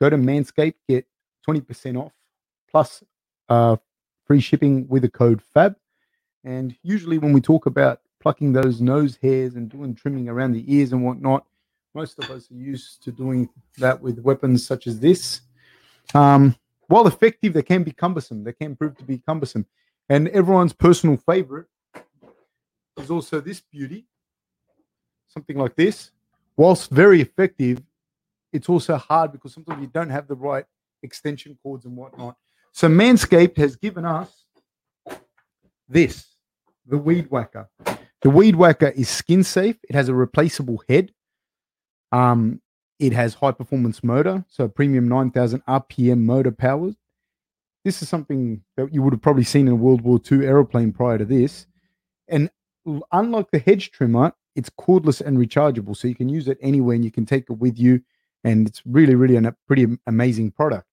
Go to Manscaped, get 20% off plus uh, free shipping with the code FAB. And usually, when we talk about plucking those nose hairs and doing trimming around the ears and whatnot, most of us are used to doing that with weapons such as this. Um, while effective, they can be cumbersome. They can prove to be cumbersome. And everyone's personal favorite is also this beauty, something like this. Whilst very effective, it's also hard because sometimes you don't have the right extension cords and whatnot. So Manscaped has given us this, the Weed Whacker. The Weed Whacker is skin safe. It has a replaceable head. Um, it has high performance motor, so premium 9000 RPM motor powers. This is something that you would have probably seen in a World War II aeroplane prior to this. And unlike the hedge trimmer, it's cordless and rechargeable, so you can use it anywhere and you can take it with you. And it's really, really a pretty amazing product.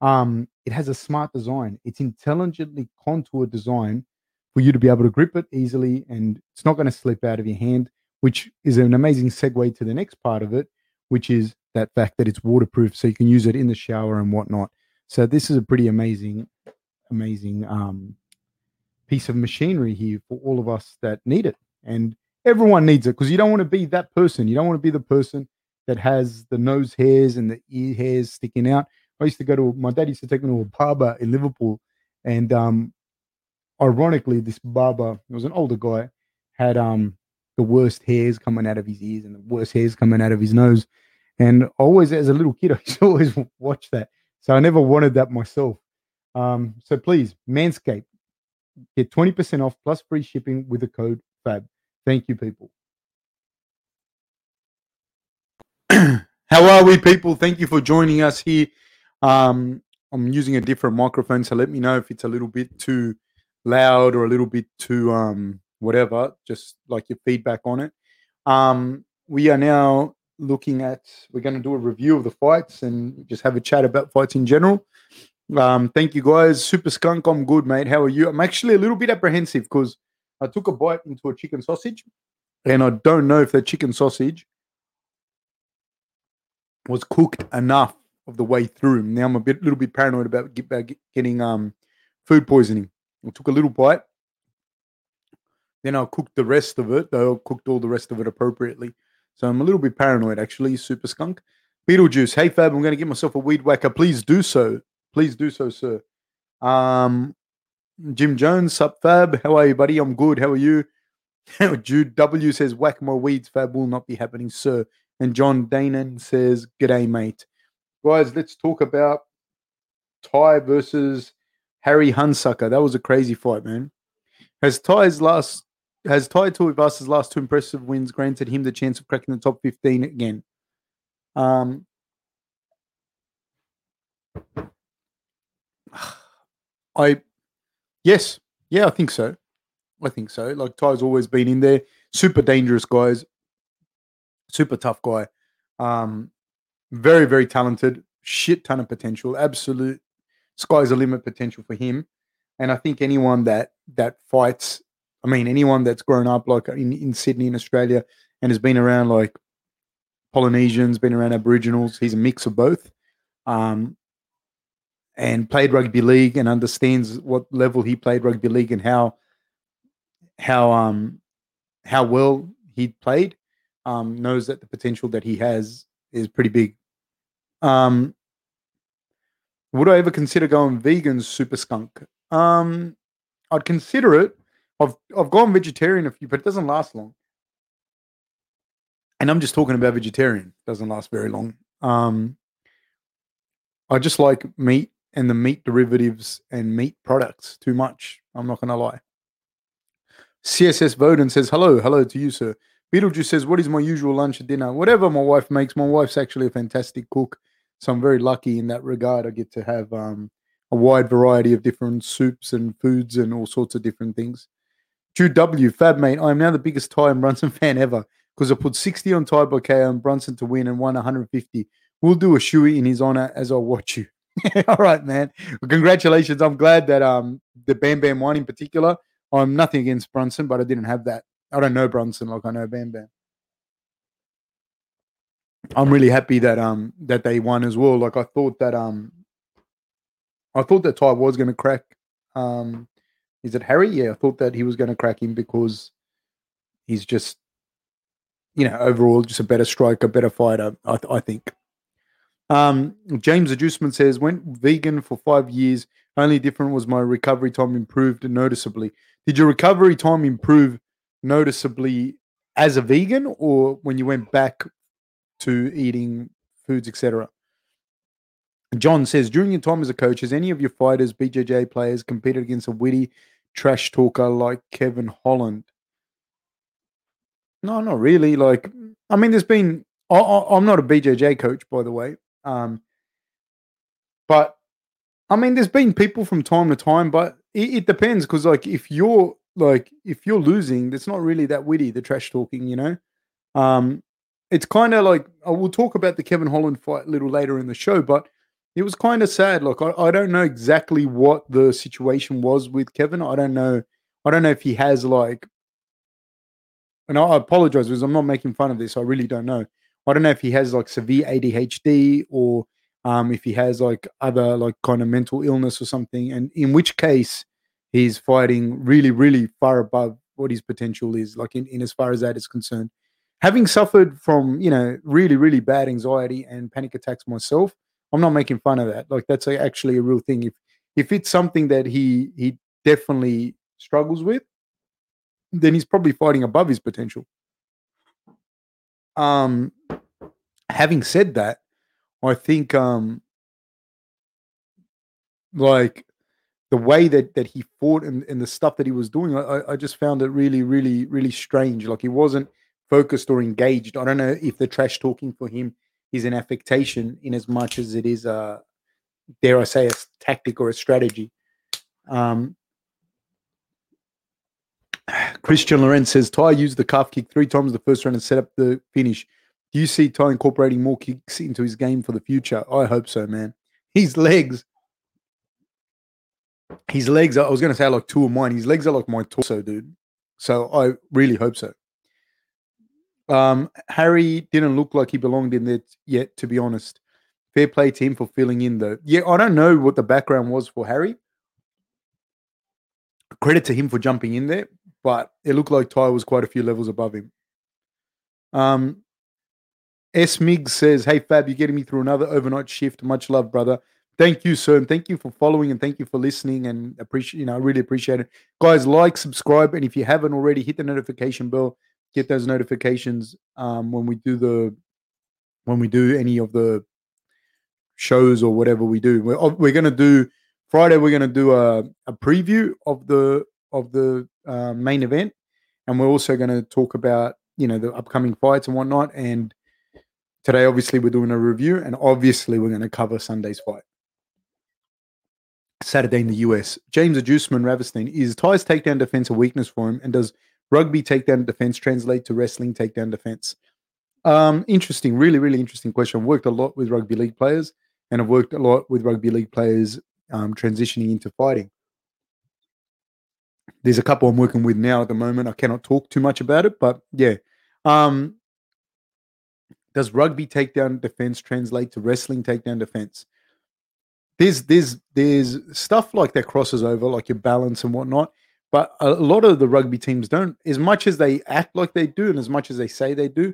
Um, it has a smart design. It's intelligently contoured design for you to be able to grip it easily, and it's not going to slip out of your hand. Which is an amazing segue to the next part of it, which is that fact that it's waterproof, so you can use it in the shower and whatnot. So this is a pretty amazing, amazing um, piece of machinery here for all of us that need it, and everyone needs it because you don't want to be that person. You don't want to be the person that has the nose hairs and the ear hairs sticking out. I used to go to my dad used to take me to a barber in Liverpool, and um, ironically, this barber was an older guy, had um the worst hairs coming out of his ears and the worst hairs coming out of his nose. And always, as a little kid, I used to always watch that. So I never wanted that myself. Um, so please, Manscaped, get 20% off plus free shipping with the code FAB. Thank you, people. How are we, people? Thank you for joining us here um, I'm using a different microphone, so let me know if it's a little bit too loud or a little bit too um, whatever. Just like your feedback on it. Um, we are now looking at. We're going to do a review of the fights and just have a chat about fights in general. Um, thank you guys. Super skunk, I'm good, mate. How are you? I'm actually a little bit apprehensive because I took a bite into a chicken sausage, and I don't know if that chicken sausage was cooked enough of the way through. Now I'm a bit, little bit paranoid about, get, about getting um, food poisoning. I took a little bite, then I cooked the rest of it. Though I cooked all the rest of it appropriately. So I'm a little bit paranoid, actually. Super skunk. Beetlejuice. Hey Fab, I'm going to get myself a weed whacker. Please do so. Please do so, sir. Um, Jim Jones, sup Fab? How are you, buddy? I'm good. How are you? Jude W says, whack more weeds. Fab will not be happening, sir. And John Danon says, g'day, mate guys, let's talk about Ty versus Harry Hunsucker. That was a crazy fight, man. Has Ty's last has Tai Tuivasa's last two impressive wins granted him the chance of cracking the top 15 again? Um, I, yes, yeah, I think so. I think so. Like Ty's always been in there. Super dangerous guys. Super tough guy. Um, very, very talented, shit ton of potential, absolute sky's the limit potential for him. And I think anyone that that fights, I mean, anyone that's grown up like in, in Sydney in Australia and has been around like Polynesians, been around Aboriginals, he's a mix of both. Um, and played rugby league and understands what level he played rugby league and how how um how well he played um knows that the potential that he has is pretty big um, would I ever consider going vegan, super skunk? Um, I'd consider it. I've I've gone vegetarian a few, but it doesn't last long. And I'm just talking about vegetarian. It doesn't last very long. Um, I just like meat and the meat derivatives and meat products too much. I'm not going to lie. CSS Voden says, hello, hello to you, sir. Beetlejuice says, what is my usual lunch and dinner? Whatever my wife makes. My wife's actually a fantastic cook. So I'm very lucky in that regard. I get to have um, a wide variety of different soups and foods and all sorts of different things. Jude W, Fab mate, I am now the biggest Tai and Brunson fan ever because I put 60 on KO and Brunson to win and won 150. We'll do a shoey in his honor as I watch you. all right, man. Well, congratulations. I'm glad that um the Bam Bam one in particular. I'm nothing against Brunson, but I didn't have that. I don't know Brunson like I know Bam Bam. I'm really happy that um that they won as well. Like I thought that um I thought that Ty was going to crack. Um, is it Harry? Yeah, I thought that he was going to crack him because he's just, you know, overall just a better striker, better fighter. I, th- I think. Um, James Adjustment says went vegan for five years. Only different was my recovery time improved noticeably. Did your recovery time improve noticeably as a vegan, or when you went back to eating foods, etc.? John says, during your time as a coach, has any of your fighters, BJJ players, competed against a witty trash talker like Kevin Holland? No, not really. Like, I mean, there's been. I, am not a BJJ coach, by the way. Um, but I mean, there's been people from time to time, but it, it depends because, like, if you're like if you're losing, it's not really that witty. The trash talking, you know. Um, it's kind of like I will talk about the Kevin Holland fight a little later in the show, but it was kind of sad. Look, I, I don't know exactly what the situation was with Kevin. I don't know. I don't know if he has like, and I, I apologize because I'm not making fun of this. I really don't know. I don't know if he has like severe ADHD or um, if he has like other like kind of mental illness or something. And in which case, he's fighting really, really far above what his potential is. Like in, in as far as that is concerned, having suffered from you know really, really bad anxiety and panic attacks myself. I'm not making fun of that. Like that's a, actually a real thing. If if it's something that he he definitely struggles with, then he's probably fighting above his potential. Um, having said that, I think um, like the way that that he fought and, and the stuff that he was doing, I, I just found it really, really, really strange. Like he wasn't focused or engaged. I don't know if the trash talking for him is an affectation in as much as it is a dare I say a tactic or a strategy. Um, Christian Lorenz says Tai used the calf kick three times the first round and set up the finish. Do you see Ty incorporating more kicks into his game for the future? I hope so, man. His legs, his legs. I was going to say like two of mine. His legs are like my torso, dude. So I really hope so. Um, Harry didn't look like he belonged in there yet, to be honest. Fair play to him for filling in, though. Yeah, I don't know what the background was for Harry. Credit to him for jumping in there, but it looked like Ty was quite a few levels above him. Um, S. Miggs says, Hey, Fab, you're getting me through another overnight shift. Much love, brother. Thank you, sir. And thank you for following and thank you for listening and appreciate, you know, I really appreciate it. Guys, like, subscribe, and if you haven't already, hit the notification bell get those notifications um, when we do the when we do any of the shows or whatever we do. We're, we're going to do Friday. We're going to do a, a preview of the of the uh, main event, and we're also going to talk about you know the upcoming fights and whatnot. And today, obviously, we're doing a review, and obviously, we're going to cover Sunday's fight. Saturday in the US. James Adjustment Raverstein is Ty's takedown defense a weakness for him, and does rugby takedown defense translate to wrestling takedown defense? Um, interesting, really, really interesting question. I've worked a lot with rugby league players, and I've worked a lot with rugby league players um, transitioning into fighting. There's a couple I'm working with now at the moment. I cannot talk too much about it, but yeah. Um, does rugby takedown defense translate to wrestling takedown defense? There's there's there's stuff like that crosses over, like your balance and whatnot. But a lot of the rugby teams don't, as much as they act like they do and as much as they say they do,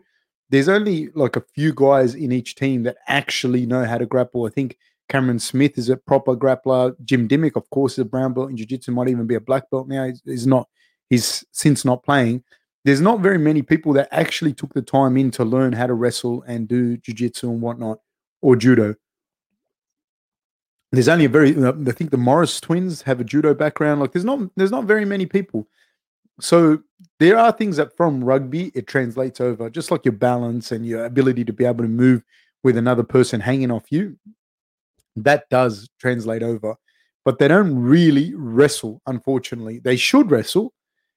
there's only like a few guys in each team that actually know how to grapple. I think Cameron Smith is a proper grappler. Jim Dimmick, of course, is a brown belt in jiu-jitsu, might even be a black belt now. He's, he's not, he's since not playing. There's not very many people that actually took the time in to learn how to wrestle and do jiu-jitsu and whatnot, or judo there's only a very I think the Morris twins have a judo background. Like there's not there's not very many people. So there are things that from rugby it translates over, just like your balance and your ability to be able to move with another person hanging off you. That does translate over, but they don't really wrestle. Unfortunately, they should wrestle,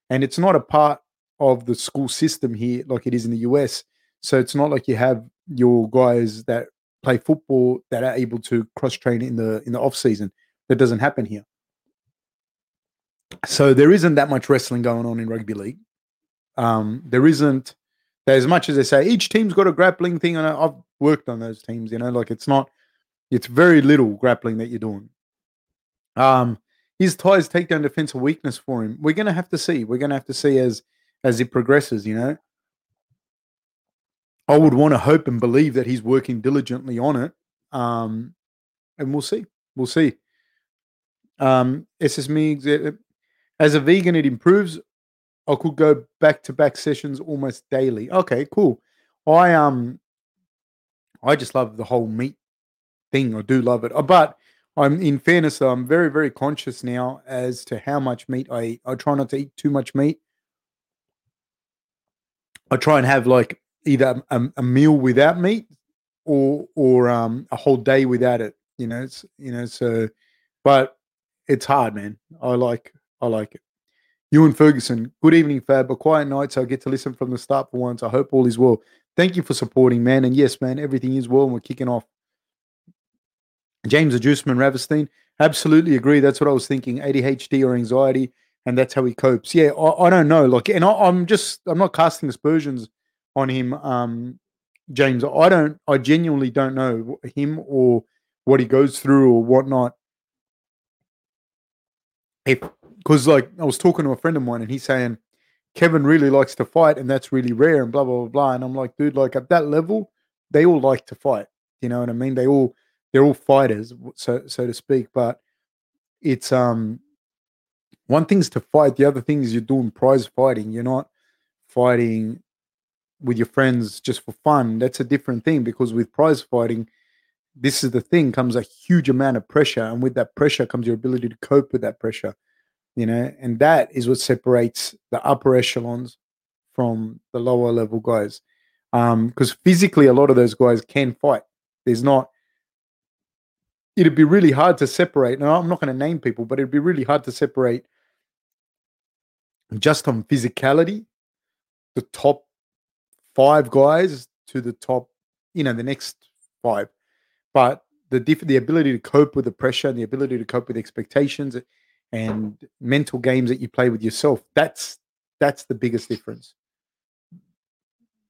and it's not a part of the school system here like it is in the US. So it's not like you have your guys that play football that are able to cross train in the in the off season. That doesn't happen here. So there isn't that much wrestling going on in rugby league. Um, there isn't as much as they say each team's got a grappling thing, and I've worked on those teams. You know, like it's not, it's very little grappling that you're doing. Um, his ties takedown defense a weakness for him. We're gonna have to see. We're gonna have to see as as it progresses. You know, I would want to hope and believe that he's working diligently on it. Um, and we'll see. We'll see. Um, as a vegan, it improves. I could go back to back sessions almost daily. Okay, cool. I um, I just love the whole meat thing. I do love it, uh, but I'm in fairness though, I'm very very conscious now as to how much meat I eat. I try not to eat too much meat. I try and have like either a, a meal without meat or or um a whole day without it. You know, it's you know so, but it's hard, man. I like I like it. Ewan Ferguson, good evening, Fab. A quiet night, so I get to listen from the start for once. I hope all is well. Thank you for supporting, man. And yes, man, everything is well, and we're kicking off. James Ajuseman Raverstein, absolutely agree. That's what I was thinking. ADHD or anxiety, and that's how he copes. Yeah, I, I don't know. Like, and I, am just, I'm not casting aspersions on him, um, James. I don't, I genuinely don't know him or what he goes through or whatnot. If because like I was talking to a friend of mine and he's saying Kevin really likes to fight and that's really rare and blah blah blah blah. And I'm like, dude, like at that level, they all like to fight. You know what I mean? They all they're all fighters, so so to speak. But it's um one thing's to fight, the other thing is you're doing prize fighting. You're not fighting with your friends just for fun. That's a different thing because with prize fighting, this is the thing comes a huge amount of pressure, and with that pressure comes your ability to cope with that pressure you know, and that is what separates the upper echelons from the lower level guys. Because um, physically, a lot of those guys can fight. There's not, it'd be really hard to separate. Now, I'm not going to name people, but it'd be really hard to separate just on physicality the top five guys to the top, you know, the next five. But the diff- the ability to cope with the pressure and the ability to cope with expectations and mental games that you play with yourself. That's that's the biggest difference.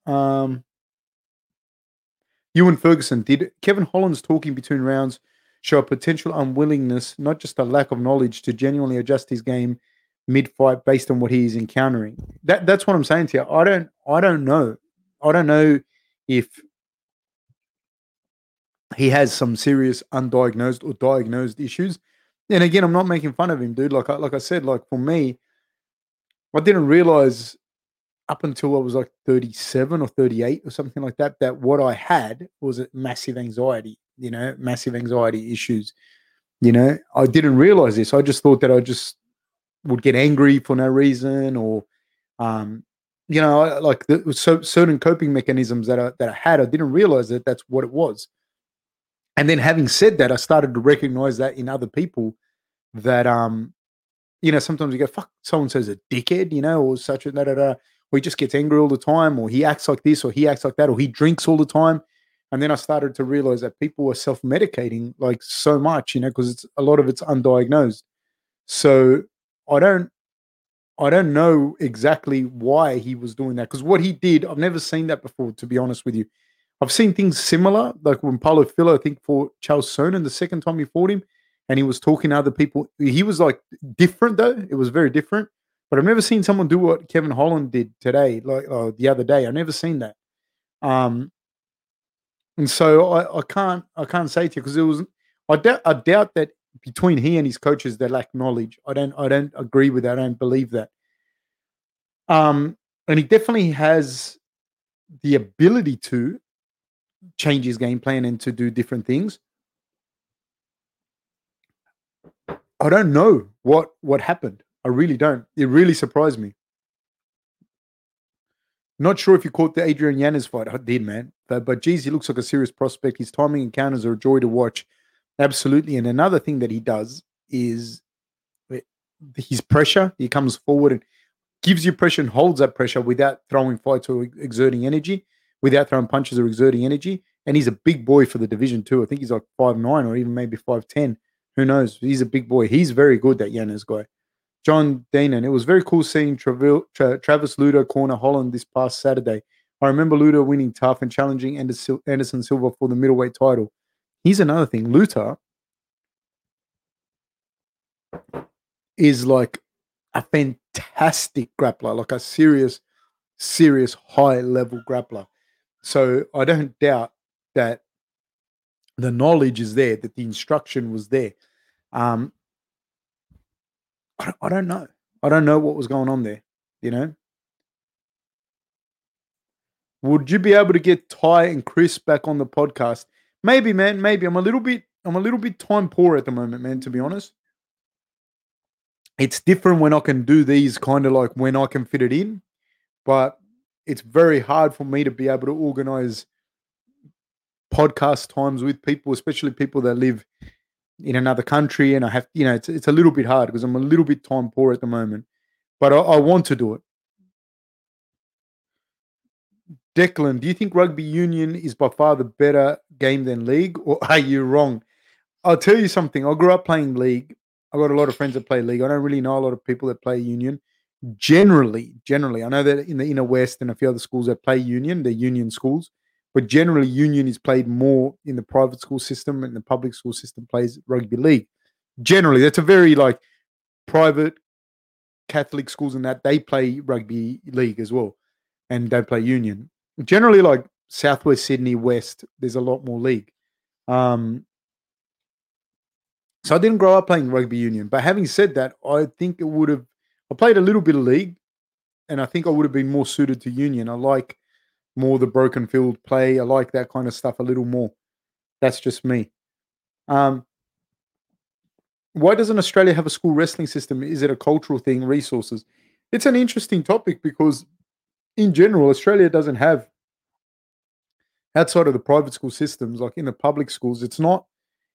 Um, Ewan Ferguson did Kevin Holland's talking between rounds show a potential unwillingness, not just a lack of knowledge, to genuinely adjust his game mid-fight based on what he is encountering. That that's what I'm saying to you. I don't I don't know. I don't know if he has some serious undiagnosed or diagnosed issues and again, I'm not making fun of him, dude. Like I, like I said, like for me, I didn't realize up until I was like 37 or 38 or something like that that what I had was a massive anxiety. You know, massive anxiety issues. You know, I didn't realize this. I just thought that I just would get angry for no reason, or um, you know, like the, so certain coping mechanisms that I that I had. I didn't realize that that's what it was. And then having said that, I started to recognize that in other people that um you know sometimes you go fuck someone says a dickhead you know or such a da da da or he just gets angry all the time or he acts like this or he acts like that or he drinks all the time and then i started to realize that people were self-medicating like so much you know because it's a lot of it's undiagnosed so i don't i don't know exactly why he was doing that because what he did i've never seen that before to be honest with you i've seen things similar like when paulo filho i think fought Chael sonnen the second time he fought him and he was talking to other people. He was like different though. It was very different. But I've never seen someone do what Kevin Holland did today, like uh, the other day. I've never seen that. Um, and so I, I can't I can't say to you because it was I doubt I doubt that between he and his coaches they lack knowledge. I don't I don't agree with that. I don't believe that. Um, and he definitely has the ability to change his game plan and to do different things. I don't know what what happened. I really don't. It really surprised me. Not sure if you caught the Adrian Yanez fight. I did, man. But, but geez, he looks like a serious prospect. His timing encounters are a joy to watch. Absolutely. And another thing that he does is eh, his pressure. He comes forward and gives you pressure and holds that pressure without throwing fights or exerting energy, without throwing punches or exerting energy. And he's a big boy for the division too. I think he's like five nine or even maybe five ten. Who knows? He's a big boy. He's very good, that Yanez guy. John Danon. It was very cool seeing Tra- Travis Lutter corner Holland this past Saturday. I remember Lutter winning tough and challenging Anderson Silva for the middleweight title. Here's another thing Lutter is like a fantastic grappler, like a serious, serious high level grappler. So I don't doubt that the knowledge is there, that the instruction was there. Um, I, I don't know. I don't know what was going on there, you know? Would you be able to get Ty and Chris back on the podcast? Maybe, man. Maybe. I'm a little bit. I'm a little bit time poor at the moment, man. To be honest, it's different when I can do these kind of like when I can fit it in, but it's very hard for me to be able to organize podcast times with people, especially people that live in another country. And I have, you know, it's it's a little bit hard because I'm a little bit time poor at the moment, but I, I want to do it. Declan, do you think rugby union is by far the better game than league, or are you wrong? I'll tell you something. I grew up playing league. I got a lot of friends that play league. I don't really know a lot of people that play union. Generally, generally, I know that in the inner west and a few other schools that play union, they're union schools, but generally, union is played more in the private school system, and the public school system plays rugby league. Generally, that's a very like private Catholic schools and that they play rugby league as well, and they play union generally like Southwest Sydney West, there's a lot more league. Um, so I didn't grow up playing rugby union. But having said that, I think it would have. I played a little bit of league, and I think I would have been more suited to union. I like more the broken field play. I like that kind of stuff a little more. That's just me. Um, why doesn't Australia have a school wrestling system? Is it a cultural thing? Resources? It's an interesting topic because, in general, Australia doesn't have outside of the private school systems, like in the public schools, it's not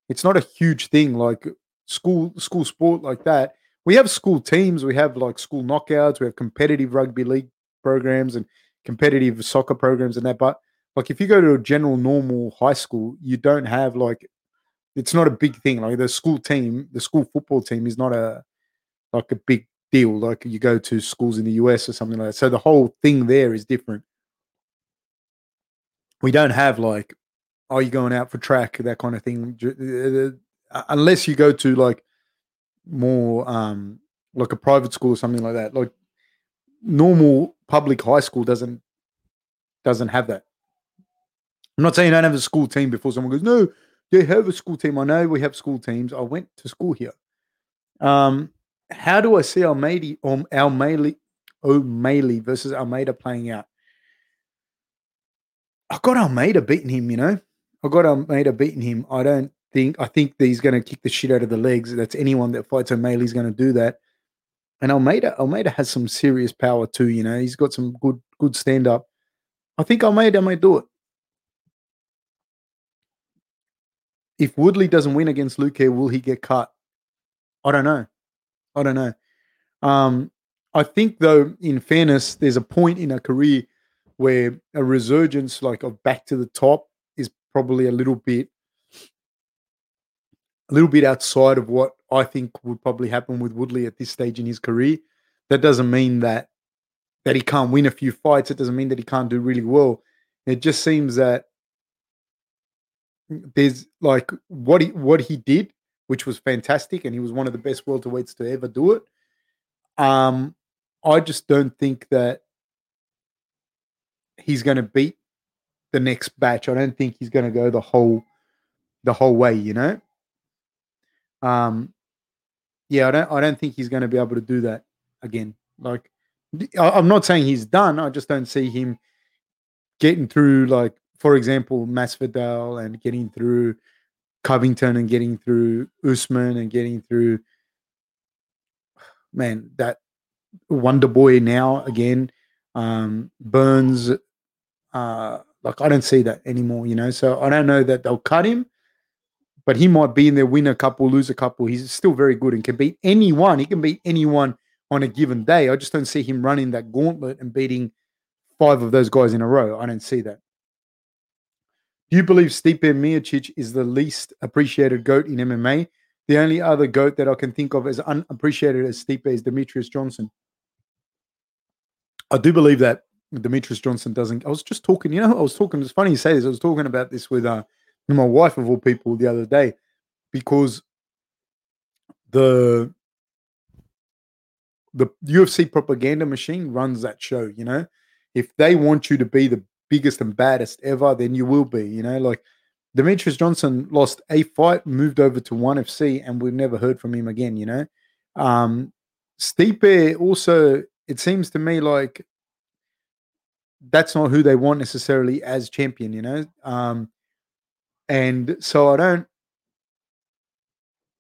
it's not a huge thing like school school sport like that. We have school teams, we have like school knockouts, we have competitive rugby league programs and competitive soccer programs and that. But like if you go to a general normal high school, you don't have like it's not a big thing. Like the school team, the school football team is not a like a big deal. Like you go to schools in the US or something like that. So the whole thing there is different we don't have like, are you going out for track, that kind of thing, uh, unless you go to like more um like a private school or something like that. Like normal public high school doesn't doesn't have that. I'm not saying you don't have a school team before someone goes, no, they have a school team. I know we have school teams. I went to school here. Um, how do I see Almeida, um, Almeida, O'Malley versus Almeida playing out? I got Almeida beating him, you know. I've got Almeida beating him. I don't think I think he's going to kick the shit out of the legs. That's anyone that fights O'Malley is going to do that. And Almeida, Almeida has some serious power too. You know, he's got some good good stand up. I think Almeida might do it. If Woodley doesn't win against Luque, will he get cut? I don't know. I don't know. Um, I think though, in fairness, there's a point in a career where a resurgence like of back to the top is probably a little bit a little bit outside of what I think would probably happen with Woodley at this stage in his career. That doesn't mean that that he can't win a few fights. It doesn't mean that he can't do really well. It just seems that there's like what he what he did, which was fantastic, and he was one of the best welterweights to ever do it. Um, I just don't think that he's going to beat the next batch. I don't think he's going to go the whole the whole way. You know. Um. Yeah, I don't. I don't think he's going to be able to do that again. Like, I'm not saying he's done. I just don't see him getting through. Like, for example, Masvidal and getting through Covington and getting through Usman and getting through. Man, that Wonder Boy now again. Um, Burns uh, like I don't see that anymore, you know. So I don't know that they'll cut him, but he might be in there, win a couple, lose a couple. He's still very good and can beat anyone. He can beat anyone on a given day. I just don't see him running that gauntlet and beating five of those guys in a row. I don't see that. Do you believe Stipe Miocic is the least appreciated goat in MMA? The only other goat that I can think of as unappreciated as Stipe is Demetrious Johnson. I do believe that Demetrious Johnson doesn't. I was just talking, you know, I was talking. It's funny you say this. I was talking about this with uh, my wife of all people the other day because the the UFC propaganda machine runs that show. You know, if they want you to be the biggest and baddest ever, then you will be. You know, like Demetrious Johnson lost a fight, moved over to ONE FC, and we've never heard from him again. You know, um, Stipe also. It seems to me like that's not who they want necessarily as champion, you know. Um, and so I don't.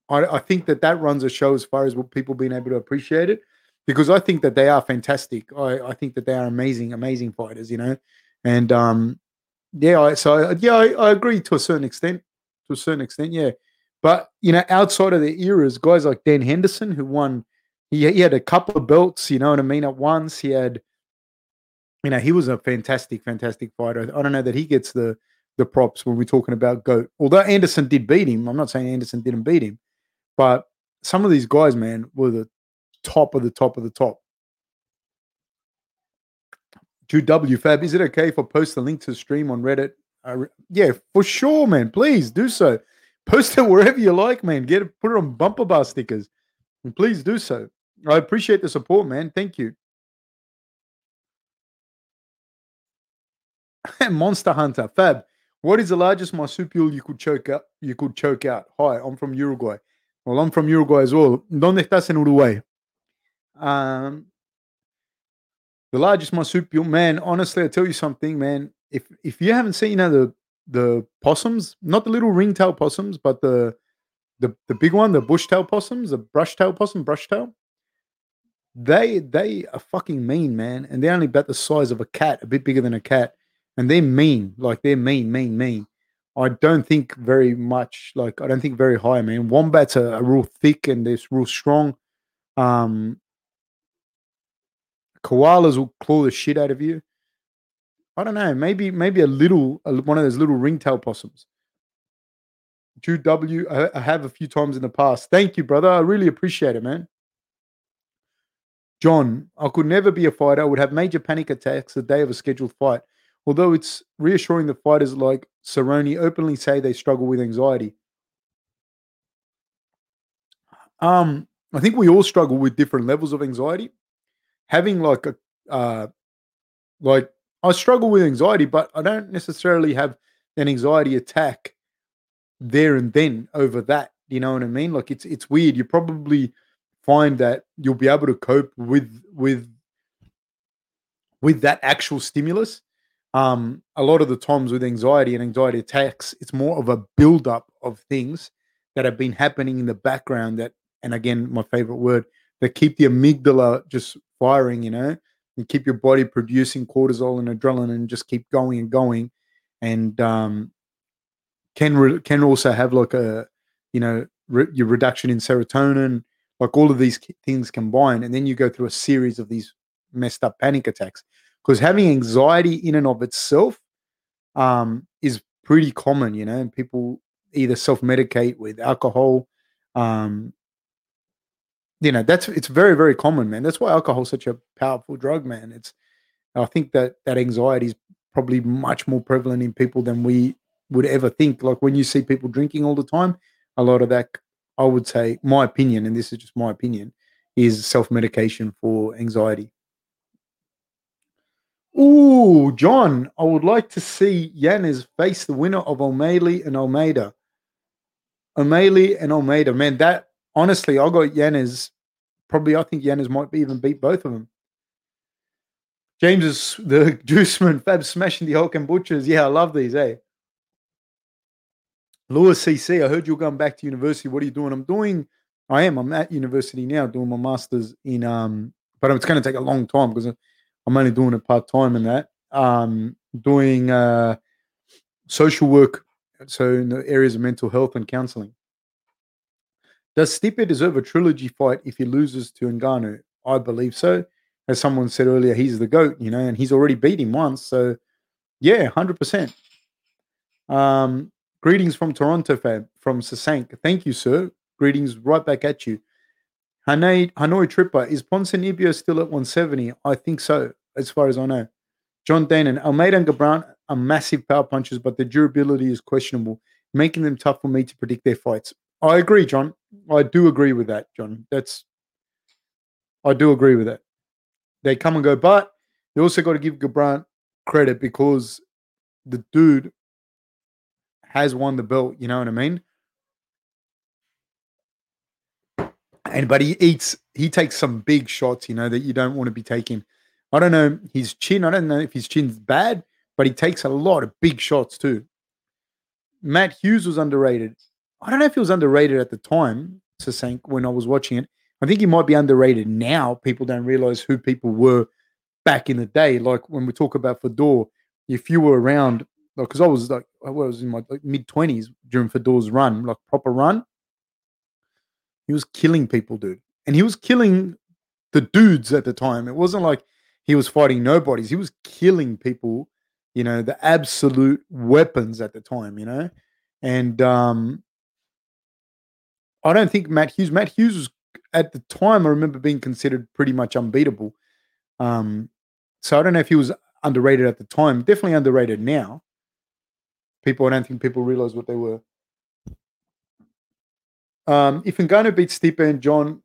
I, I think that that runs a show as far as what people being able to appreciate it, because I think that they are fantastic. I, I think that they are amazing, amazing fighters, you know. And um, yeah, I, so yeah, I, I agree to a certain extent. To a certain extent, yeah. But you know, outside of the eras, guys like Dan Henderson, who won, he, he had a couple of belts. You know what I mean? At once, he had you know, he was a fantastic, fantastic fighter. I don't know that he gets the the props when we're talking about GOAT. Although Anderson did beat him, I'm not saying Anderson didn't beat him, but some of these guys, man, were the top of the top of the top. Jude W Fab, is it okay if I post the link to the stream on Reddit? Uh, yeah, for sure, man. Please do so. Post it wherever you like, man. Get it, put it on bumper bar stickers, and please do so. I appreciate the support, man. Thank you. Monster Hunter. Fab, what is the largest marsupial you could choke out? You could choke out. Hi, I'm from Uruguay. Well, I'm from Uruguay as well. ¿Dónde estás en Uruguay? Um, the largest marsupial, man. Honestly, I tell you something, man. If if you haven't seen you know, the the possums, not the little ringtail possums, but the the the big one, the bushtail possums, the brushtail possum, brushtail. They they are fucking mean, man, and they're only about the size of a cat, a bit bigger than a cat and they're mean, like they're mean, mean, mean. I don't think very much, like I don't think very high, man. Wombats are, are real thick and they're real strong. Um, koalas will claw the shit out of you. I don't know. Maybe maybe a little one of those little ringtail possums. Jude W. I, I have a few times in the past. Thank you, brother. I really appreciate it, man. John, I could never be a fighter. I would have major panic attacks the day of a scheduled fight. Although it's reassuring that fighters like Cerrone openly say they struggle with anxiety. Um, I think we all struggle with different levels of anxiety. Having like a uh, like I struggle with anxiety, but I don't necessarily have an anxiety attack there and then over that. You know what I mean? Like it's it's weird. You probably find that you'll be able to cope with with with that actual stimulus um, a lot of the times with anxiety and anxiety attacks, it's more of a buildup of things that have been happening in the background that, and again, my favorite word, that keep the amygdala just firing, you know, and keep your body producing cortisol and adrenaline and just keep going and going. And um, can re- can also have like a, you know, re- your reduction in serotonin, like all of these things combined. And then you go through a series of these messed up panic attacks because having anxiety in and of itself um, is pretty common, you know, and people either self medicate with alcohol. Um, you know, that's it's very, very common, man. That's why alcohol is such a powerful drug, man. It's I think that that anxiety is probably much more prevalent in people than we would ever think. Like when you see people drinking all the time, a lot of that, I would say, my opinion, and this is just my opinion, is self medication for anxiety. Ooh, John, I would like to see Yanez face the winner of O'Malley and Almeida. O'Malley and Almeida. Man, that honestly, I got Yanez. Probably, I think Yanez might be even beat both of them. James is the Juiceman, Fab smashing the Hulk and Butchers. Yeah, I love these, eh? Lewis CC, I heard you're going back to university. What are you doing? I'm doing, I am. I'm at university now doing my master's in, um, but it's going to take a long time because I'm only doing it part time and that. Um, doing uh, social work, so in the areas of mental health and counseling. Does Stipe deserve a trilogy fight if he loses to Ngannou? I believe so. As someone said earlier, he's the GOAT, you know, and he's already beat him once. So, yeah, 100%. Um, greetings from Toronto, fam, from Sasank. Thank you, sir. Greetings right back at you. Hanoi, Hanoi Tripper, is Ponzinibbio still at 170? I think so, as far as I know. John Danon, Almeida and Garbrandt are massive power punches, but the durability is questionable, making them tough for me to predict their fights. I agree, John. I do agree with that, John. That's I do agree with that. They come and go, but you also got to give Garbrandt credit because the dude has won the belt. You know what I mean? And but he eats, he takes some big shots, you know, that you don't want to be taking. I don't know his chin. I don't know if his chin's bad, but he takes a lot of big shots too. Matt Hughes was underrated. I don't know if he was underrated at the time, Sasank, when I was watching it. I think he might be underrated now. People don't realize who people were back in the day. Like when we talk about Fedor, if you were around, because I was like, I was in my like, mid 20s during Fedor's run, like proper run, he was killing people, dude. And he was killing the dudes at the time. It wasn't like he was fighting nobodies. He was killing people, you know, the absolute weapons at the time, you know. And um I don't think Matt Hughes. Matt Hughes was at the time. I remember being considered pretty much unbeatable. Um, so I don't know if he was underrated at the time. Definitely underrated now. People, I don't think people realize what they were. Um, if Ngannou beats Stipe and John,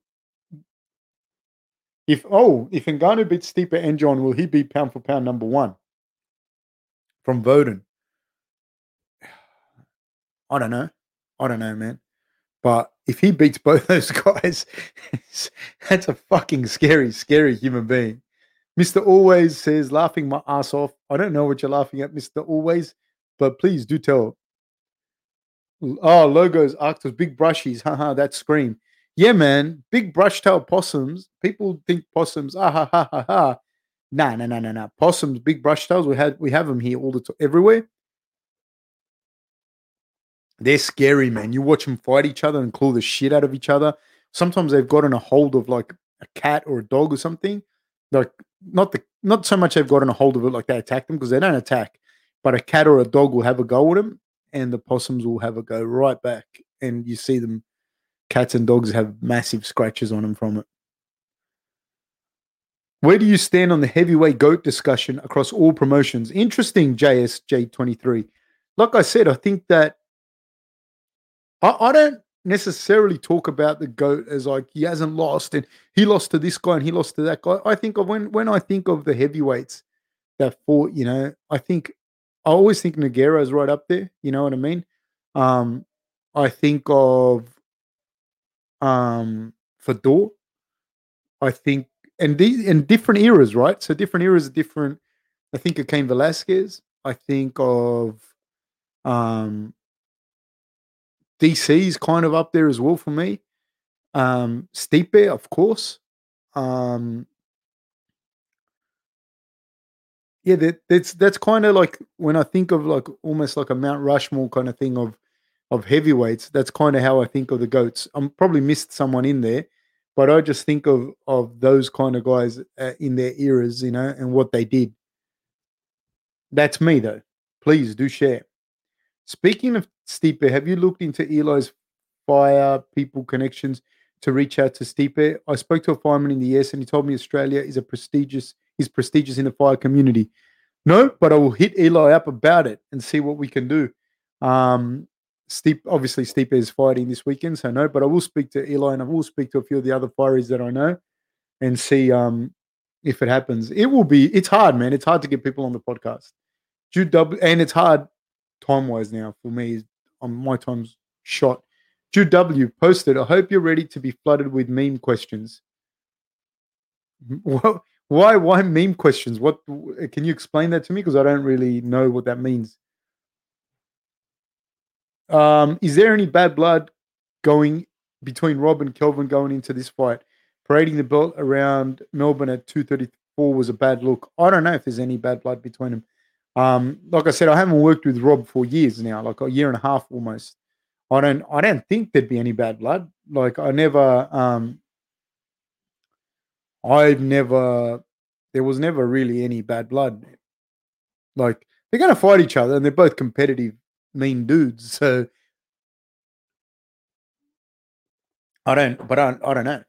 if oh, if Ngannou beats Stipe and John, will he be pound for pound number one? From Voden. I don't know. I don't know, man. But if he beats both those guys, that's a fucking scary, scary human being. Mr. Always says, laughing my ass off. I don't know what you're laughing at, Mr. Always, but please do tell. Oh, logos, Arctos, big brushies. Haha, that scream. Yeah, man. Big brush tail possums. People think possums. Ah ha ha ha ha. Nah, nah, nah, nah, nah. Possums, big brush tails. We had we have them here all the time, everywhere. They're scary, man. You watch them fight each other and claw the shit out of each other. Sometimes they've gotten a hold of like a cat or a dog or something. Like not the not so much they've gotten a hold of it like they attack them because they don't attack, but a cat or a dog will have a go at them, and the possums will have a go right back, and you see them. Cats and dogs have massive scratches on them from it. Where do you stand on the heavyweight goat discussion across all promotions? Interesting, JSJ23. Like I said, I think that I, I don't necessarily talk about the goat as like he hasn't lost and he lost to this guy and he lost to that guy. I think of when when I think of the heavyweights that fought, you know, I think I always think Nogueira is right up there. You know what I mean? Um, I think of um Fedor. I think and these in different eras, right? So different eras, are different. I think of Cain Velasquez. I think of um is kind of up there as well for me. Um, Stipe, of course. Um, yeah, that, that's that's kind of like when I think of like almost like a Mount Rushmore kind of thing of of heavyweights. That's kind of how I think of the goats. I'm probably missed someone in there, but I just think of of those kind of guys uh, in their eras, you know, and what they did. That's me though. Please do share. Speaking of Stipe, have you looked into Eli's fire people connections to reach out to Stipe? I spoke to a fireman in the US and he told me Australia is a prestigious is prestigious in the fire community. No, but I will hit Eli up about it and see what we can do. Um, Stipe, obviously Stipe is fighting this weekend, so no, but I will speak to Eli and I will speak to a few of the other fireys that I know and see um, if it happens. It will be, it's hard, man. It's hard to get people on the podcast. Jude W, and it's hard time wise now for me. On my time's shot. Jude W posted. I hope you're ready to be flooded with meme questions. Why? Why meme questions? What? Can you explain that to me? Because I don't really know what that means. Um, is there any bad blood going between Rob and Kelvin going into this fight? Parading the belt around Melbourne at 234 was a bad look. I don't know if there's any bad blood between them. Um, like I said, I haven't worked with Rob for years now, like a year and a half almost. I don't I don't think there'd be any bad blood. Like I never um I've never there was never really any bad blood. Like they're gonna fight each other and they're both competitive, mean dudes. So I don't but I, I don't know.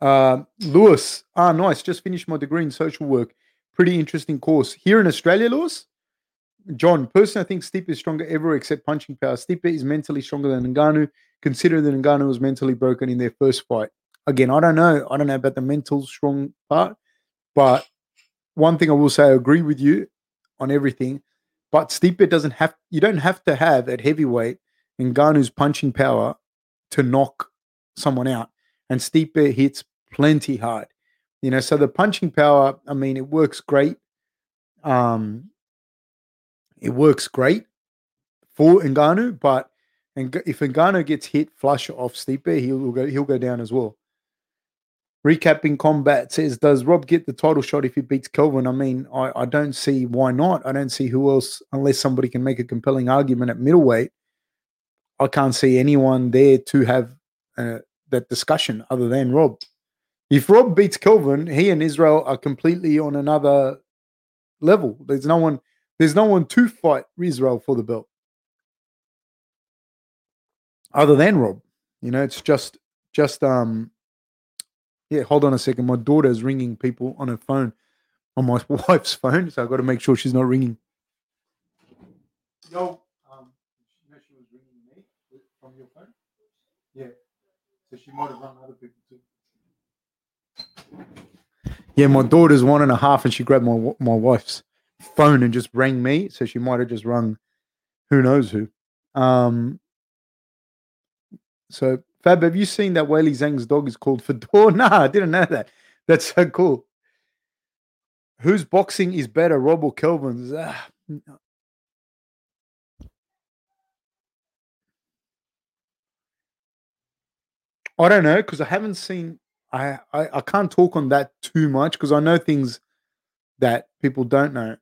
Uh, Lewis, ah nice, just finished my degree in social work pretty interesting course here in Australia, Lewis. John, personally, I think Stipe is stronger ever except punching power. Stipe is mentally stronger than Ngannou, considering that Ngannou was mentally broken in their first fight. Again, I don't know. I don't know about the mental strong part, but one thing I will say, I agree with you on everything. But Stipe doesn't have. You don't have to have at heavyweight Ngannou's punching power to knock someone out, and Stipe hits plenty hard. You know, so the punching power. I mean, it works great. Um, it works great for Ngannou, but and if Ngannou gets hit flush off Stipe, he'll go he'll go down as well. Recapping combat says, does Rob get the title shot if he beats Kelvin? I mean, I, I don't see why not. I don't see who else, unless somebody can make a compelling argument at middleweight. I can't see anyone there to have uh, that discussion other than Rob. If Rob beats Kelvin, he and Israel are completely on another level. There's no one there's no one to fight Israel for the belt other than Rob. You know, it's just just um yeah, hold on a second. My daughter's ringing people on her phone, on my wife's phone, so I've got to make sure she's not ringing. Yo, um, you know she was ringing me from your phone? Yeah. So she might have rung other people too. Yeah, my daughter's one and a half, and she grabbed my my wife's phone and just rang me. So she might have just rung who knows who. Um, so Fab, have you seen that Weili Zhang's dog is called Fedor? Nah, I didn't know that. That's so cool. Whose boxing is better, Rob or Kelvin's? Ah, I don't know because I haven't seen. I, I I can't talk on that too much because I know things that people don't know.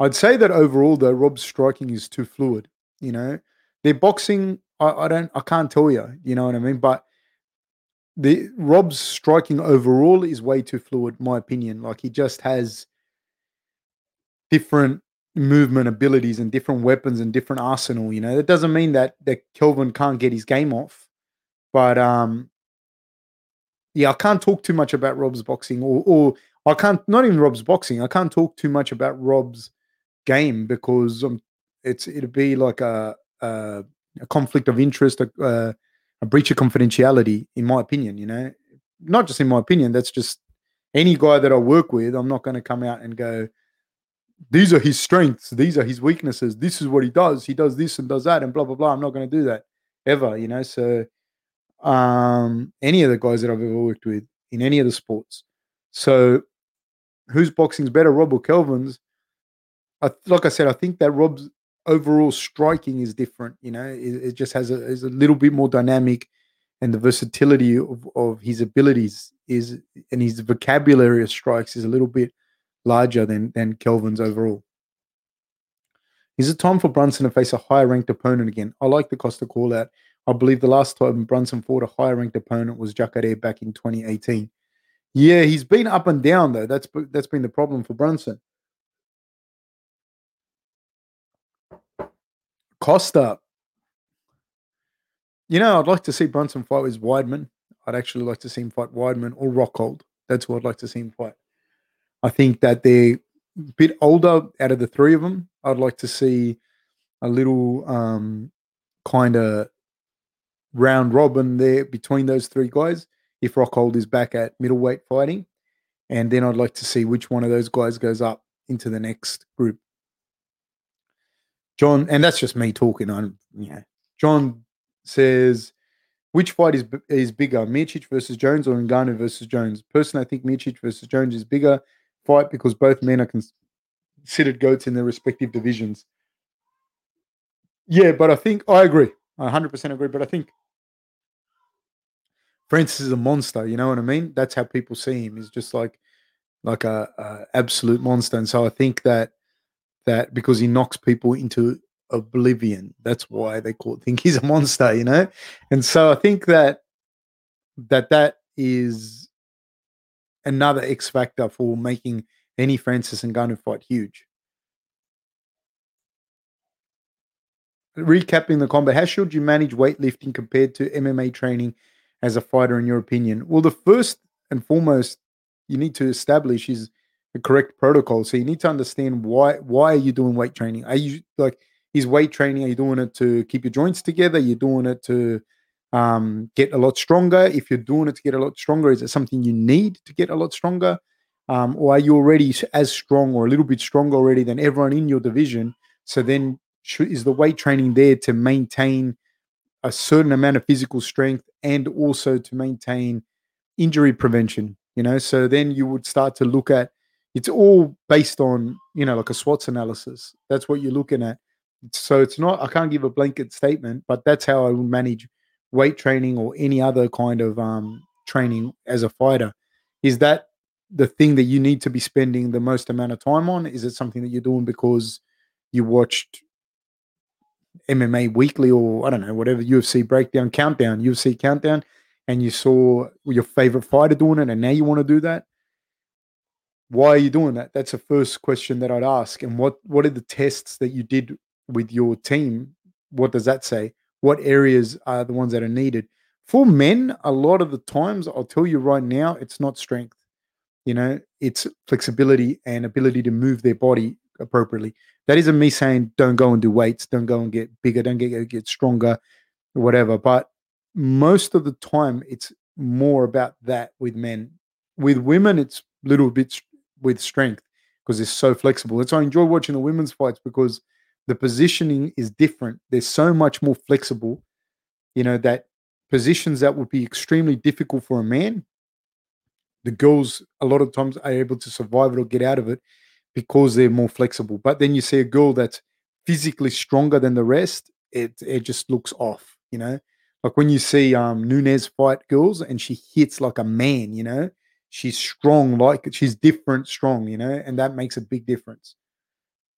I'd say that overall, though, Rob's striking is too fluid. You know, their boxing, I, I don't, I can't tell you. You know what I mean? But the Rob's striking overall is way too fluid, my opinion. Like he just has different movement abilities and different weapons and different arsenal. You know, that doesn't mean that that Kelvin can't get his game off, but um, yeah, I can't talk too much about Rob's boxing, or or I can't not even Rob's boxing. I can't talk too much about Rob's game because um, it's it'd be like a a, a conflict of interest, a, a breach of confidentiality, in my opinion. You know, not just in my opinion. That's just any guy that I work with. I'm not going to come out and go, these are his strengths, these are his weaknesses, this is what he does. He does this and does that, and blah blah blah. I'm not going to do that ever. You know, so um, any of the guys that I've ever worked with in any of the sports. So, whose boxing's better, Rob or Kelvin's? I, like I said, I think that Rob's overall striking is different. You know, it, it just has a, is a little bit more dynamic, and the versatility of, of his abilities is and his vocabulary of strikes is a little bit larger than than Kelvin's overall. Is it time for Brunson to face a higher ranked opponent again? I like the Costa call out. I believe the last time Brunson fought a higher ranked opponent was Jacare back in 2018. Yeah, he's been up and down though. That's that's been the problem for Brunson. Costa. You know, I'd like to see Brunson fight with Weidman. I'd actually like to see him fight Weidman or Rockhold. That's who I'd like to see him fight. I think that they're a bit older out of the three of them. I'd like to see a little um, kind of round robin there between those three guys if Rockhold is back at middleweight fighting. And then I'd like to see which one of those guys goes up into the next group. John, and that's just me talking. on. yeah. John says, which fight is is bigger, Miocic versus Jones or Ngannou versus Jones? Personally, I think Miocic versus Jones is bigger fight because both men are considered goats in their respective divisions. Yeah, but I think I agree. I 100% agree. But I think Francis is a monster. You know what I mean? That's how people see him. He's just like like a, a absolute monster. And so I think that that because he knocks people into oblivion. That's why they call think he's a monster, you know. And so I think that that that is another X factor for making any Francis and Ngannou fight huge. Recapping the combat, how should you manage weightlifting compared to MMA training as a fighter, in your opinion? Well, the first and foremost you need to establish is the correct protocol. So you need to understand why why are you doing weight training? Are you like is weight training? Are you doing it to keep your joints together? You're doing it to um, get a lot stronger. If you're doing it to get a lot stronger, is it something you need to get a lot stronger? Um, or are you already as strong or a little bit stronger already than everyone in your division? So then, is the weight training there to maintain a certain amount of physical strength and also to maintain injury prevention? You know, so then you would start to look at it's all based on you know like a SWOT analysis. That's what you're looking at. So it's not I can't give a blanket statement, but that's how I would manage weight training or any other kind of um, training as a fighter. Is that the thing that you need to be spending the most amount of time on? Is it something that you're doing because you watched MMA Weekly or I don't know, whatever UFC breakdown, countdown, UFC countdown, and you saw your favorite fighter doing it, and now you want to do that? Why are you doing that? That's the first question that I'd ask. And what what are the tests that you did with your team? What does that say? What areas are the ones that are needed? For men, a lot of the times, I'll tell you right now, it's not strength. You know, it's flexibility and ability to move their body appropriately. That isn't me saying don't go and do weights, don't go and get bigger, don't get get stronger, whatever. But most of the time, it's more about that with men. With women, it's little bit with strength because it's so flexible. That's why I enjoy watching the women's fights because the positioning is different. They're so much more flexible. You know that positions that would be extremely difficult for a man the girls a lot of times are able to survive it or get out of it because they're more flexible. But then you see a girl that's physically stronger than the rest, it it just looks off, you know. Like when you see um Nunes fight girls and she hits like a man, you know, she's strong, like she's different, strong, you know, and that makes a big difference.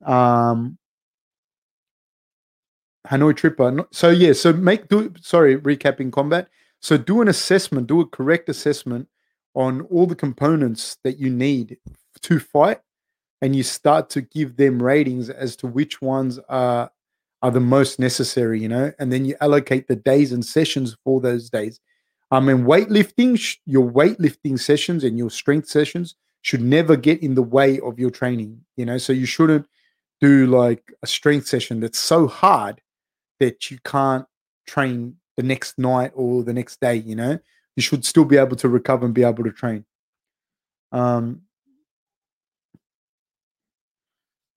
Um Hanoi Tripper. So yeah, so make do sorry, recapping combat. So do an assessment, do a correct assessment on all the components that you need to fight and you start to give them ratings as to which ones are are the most necessary you know and then you allocate the days and sessions for those days um and weightlifting your weightlifting sessions and your strength sessions should never get in the way of your training you know so you shouldn't do like a strength session that's so hard that you can't train the next night or the next day you know you should still be able to recover and be able to train. Um,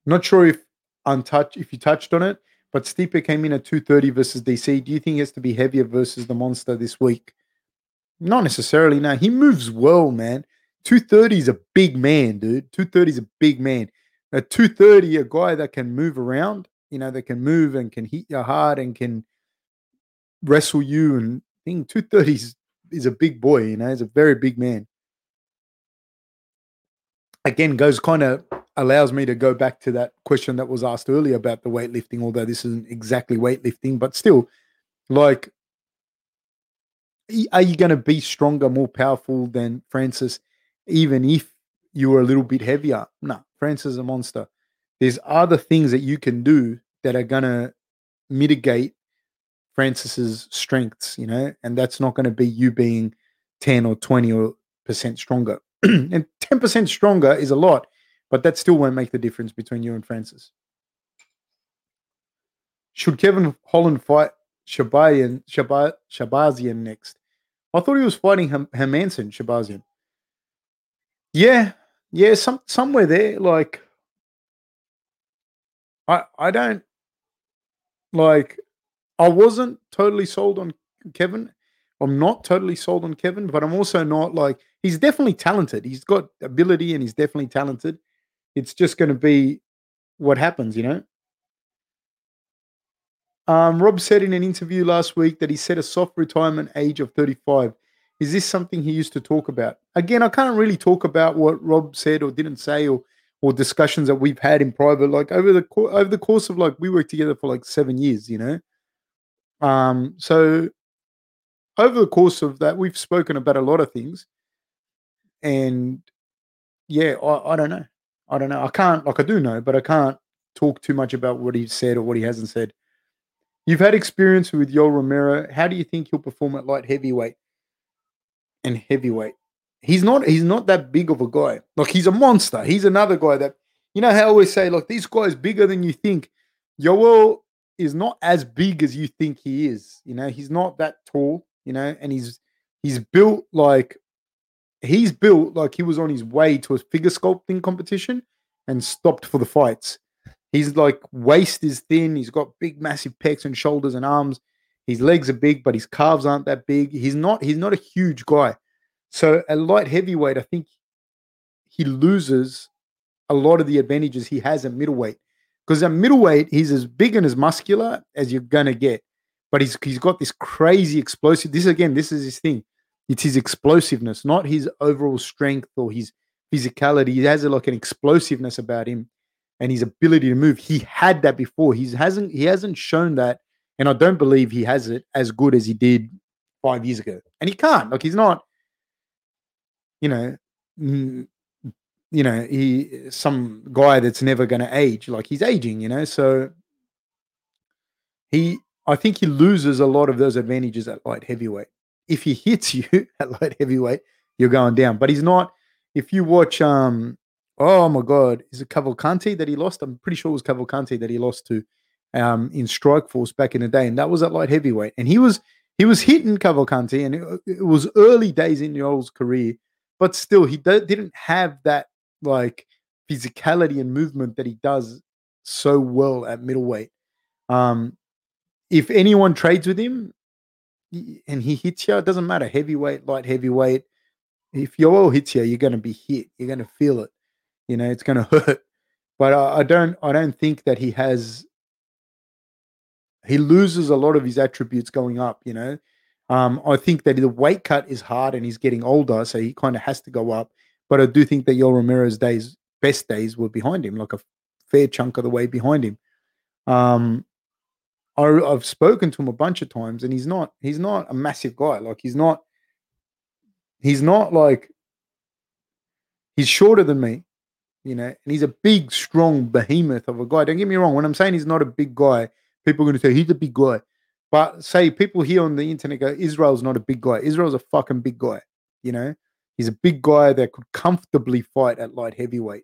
not sure if untouched if you touched on it, but Stipe came in at 230 versus DC. Do you think he has to be heavier versus the monster this week? Not necessarily. No, he moves well, man. 230 is a big man, dude. 230 is a big man. At 230, a guy that can move around, you know, that can move and can hit you hard and can wrestle you and thing. 230 is a big boy, you know, he's a very big man. Again, goes kind of allows me to go back to that question that was asked earlier about the weightlifting, although this isn't exactly weightlifting, but still, like, are you going to be stronger, more powerful than Francis, even if you were a little bit heavier? No, Francis is a monster. There's other things that you can do that are going to mitigate Francis's strengths, you know, and that's not going to be you being 10 or 20 or percent stronger. and 10% stronger is a lot, but that still won't make the difference between you and Francis. Should Kevin Holland fight Shahbazyan, Shahbazyan next? I thought he was fighting Hermansson, Shahbazyan. Yeah, yeah, some somewhere there. Like, I I don't like I wasn't totally sold on Kevin. I'm not totally sold on Kevin, but I'm also not like he's definitely talented. He's got ability and he's definitely talented. It's just going to be what happens, you know. Um, Rob said in an interview last week that he set a soft retirement age of 35. Is this something he used to talk about? Again, I can't really talk about what Rob said or didn't say or or discussions that we've had in private. Like over the over the course of like we worked together for like seven years, you know. Um, so over the course of that, we've spoken about a lot of things, and yeah, I, I don't know. I don't know. I can't like I do know, but I can't talk too much about what he's said or what he hasn't said. You've had experience with Yoel Romero. How do you think he'll perform at light heavyweight and heavyweight? he's not he's not that big of a guy. Like he's a monster. He's another guy that you know how I always say, like this guy is bigger than you think. Yoel is not as big as you think he is. You know, he's not that tall. You know, and he's he's built like he's built like he was on his way to a figure sculpting competition and stopped for the fights. He's like waist is thin. He's got big, massive pecs and shoulders and arms. His legs are big, but his calves aren't that big. He's not. He's not a huge guy. So a light heavyweight, I think he loses a lot of the advantages he has at middleweight. Because at middleweight, he's as big and as muscular as you're gonna get. But he's he's got this crazy explosive. This again, this is his thing. It's his explosiveness, not his overall strength or his physicality. He has a, like an explosiveness about him and his ability to move. He had that before. He hasn't he hasn't shown that, and I don't believe he has it as good as he did five years ago. And he can't. Like he's not you know, you know, he some guy that's never going to age. Like he's aging, you know. So he, I think he loses a lot of those advantages at light heavyweight. If he hits you at light heavyweight, you're going down. But he's not. If you watch, um, oh my god, is it Cavalcante that he lost? I'm pretty sure it was Cavalcante that he lost to, um, in Strikeforce back in the day, and that was at light heavyweight, and he was he was hitting Cavalcante, and it, it was early days in Yoel's career but still, he didn't have that like physicality and movement that he does so well at middleweight. Um, if anyone trades with him and he hits you, it doesn't matter heavyweight, light heavyweight. If Yoel hits you, you're going to be hit. You're going to feel it. You know, it's going to hurt. But I, I don't. I don't think that he has. He loses a lot of his attributes going up. You know, um, I think that the weight cut is hard and he's getting older, so he kind of has to go up. But I do think that Yoel Romero's days, best days, were behind him, like a fair chunk of the way behind him. Um, I, I've spoken to him a bunch of times, and he's not he's not a massive guy. Like he's not he's not like he's shorter than me, you know, and he's a big, strong behemoth of a guy. Don't get me wrong. When I'm saying he's not a big guy, people are going to say he's a big guy. But say people here on the internet go, Israel's not a big guy. Israel's a fucking big guy. You know, he's a big guy that could comfortably fight at light heavyweight.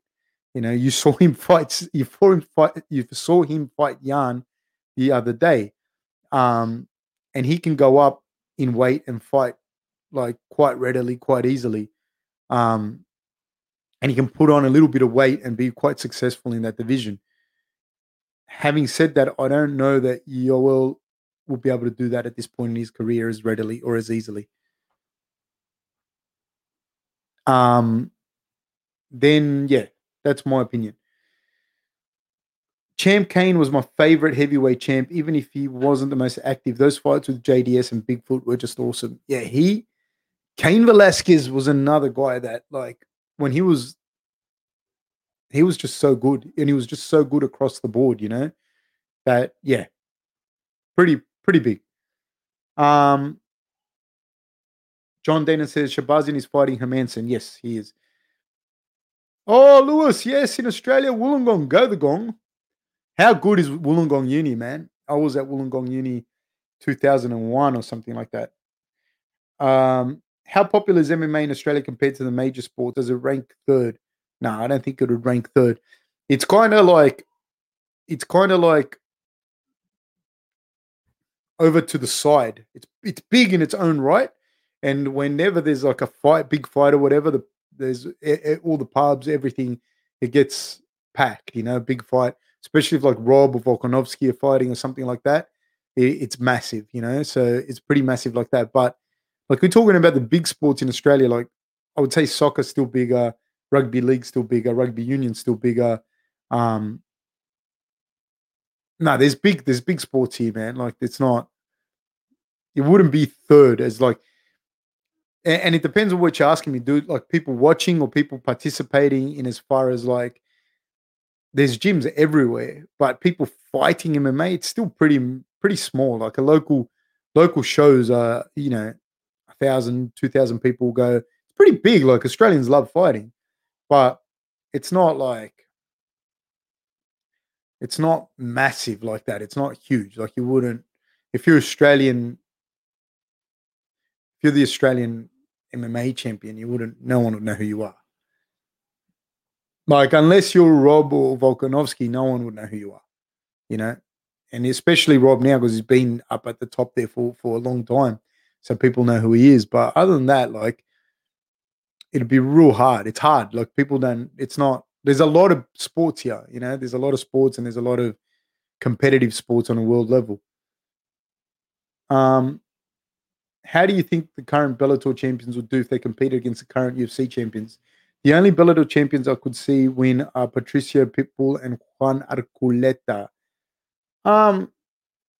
You know, you saw him fight. You saw him fight. You saw him fight Jan the other day, um, and he can go up in weight and fight like quite readily, quite easily. Um, and he can put on a little bit of weight and be quite successful in that division. Having said that, I don't know that Yoel will be able to do that at this point in his career as readily or as easily. Um, then yeah, that's my opinion. Champ Cain was my favorite heavyweight champ, even if he wasn't the most active. Those fights with JDS and Bigfoot were just awesome. Yeah, he Cain Velasquez was another guy that like when he was he was just so good and he was just so good across the board, you know. That yeah, pretty pretty big. Um, John Dana says Shahbazyan is fighting Hermansson. Yes, he is. Oh, Lewis, yes, in Australia, Wollongong, go the gong. How good is Wollongong Uni, man? I was at Wollongong Uni 2001 or something like that. Um, how popular is MMA in Australia compared to the major sports? Does it rank third? No, I don't think it would rank third. It's kind of like, it's kind of like over to the side. It's it's big in its own right, and whenever there's like a fight, big fight or whatever, the there's all the pubs, everything, it gets packed. You know, big fight, especially if like Rob or Volkanovski are fighting or something like that. It, it's massive, you know. So it's pretty massive like that. But like we're talking about the big sports in Australia, like I would say soccer's still bigger, rugby league still bigger, rugby union still bigger. Um, no, there's big there's big sports here, man. Like it's not it wouldn't be third as like and, and it depends on what you're asking me, dude. Like people watching or people participating in as far as like there's gyms everywhere, but people fighting MMA, it's still pretty pretty small. Like a local local shows are, you know, a thousand, two thousand people go. It's pretty big. Like Australians love fighting, but it's not like it's not massive like that. It's not huge. Like you wouldn't if you're Australian, if you're the Australian MMA champion, you wouldn't. No one would know who you are. Like unless you're Rob or Volkanovski, no one would know who you are. You know, and especially Rob now because he's been up at the top there for for a long time, so people know who he is. But other than that, like it'd be real hard. It's hard. Like people don't. It's not. There's a lot of sports here. You know, there's a lot of sports and there's a lot of competitive sports on a world level. Um, how do you think the current Bellator champions would do if they competed against the current UFC champions? The only Bellator champions I could see win are Patricio Pitbull and Juan Archuleta. Um,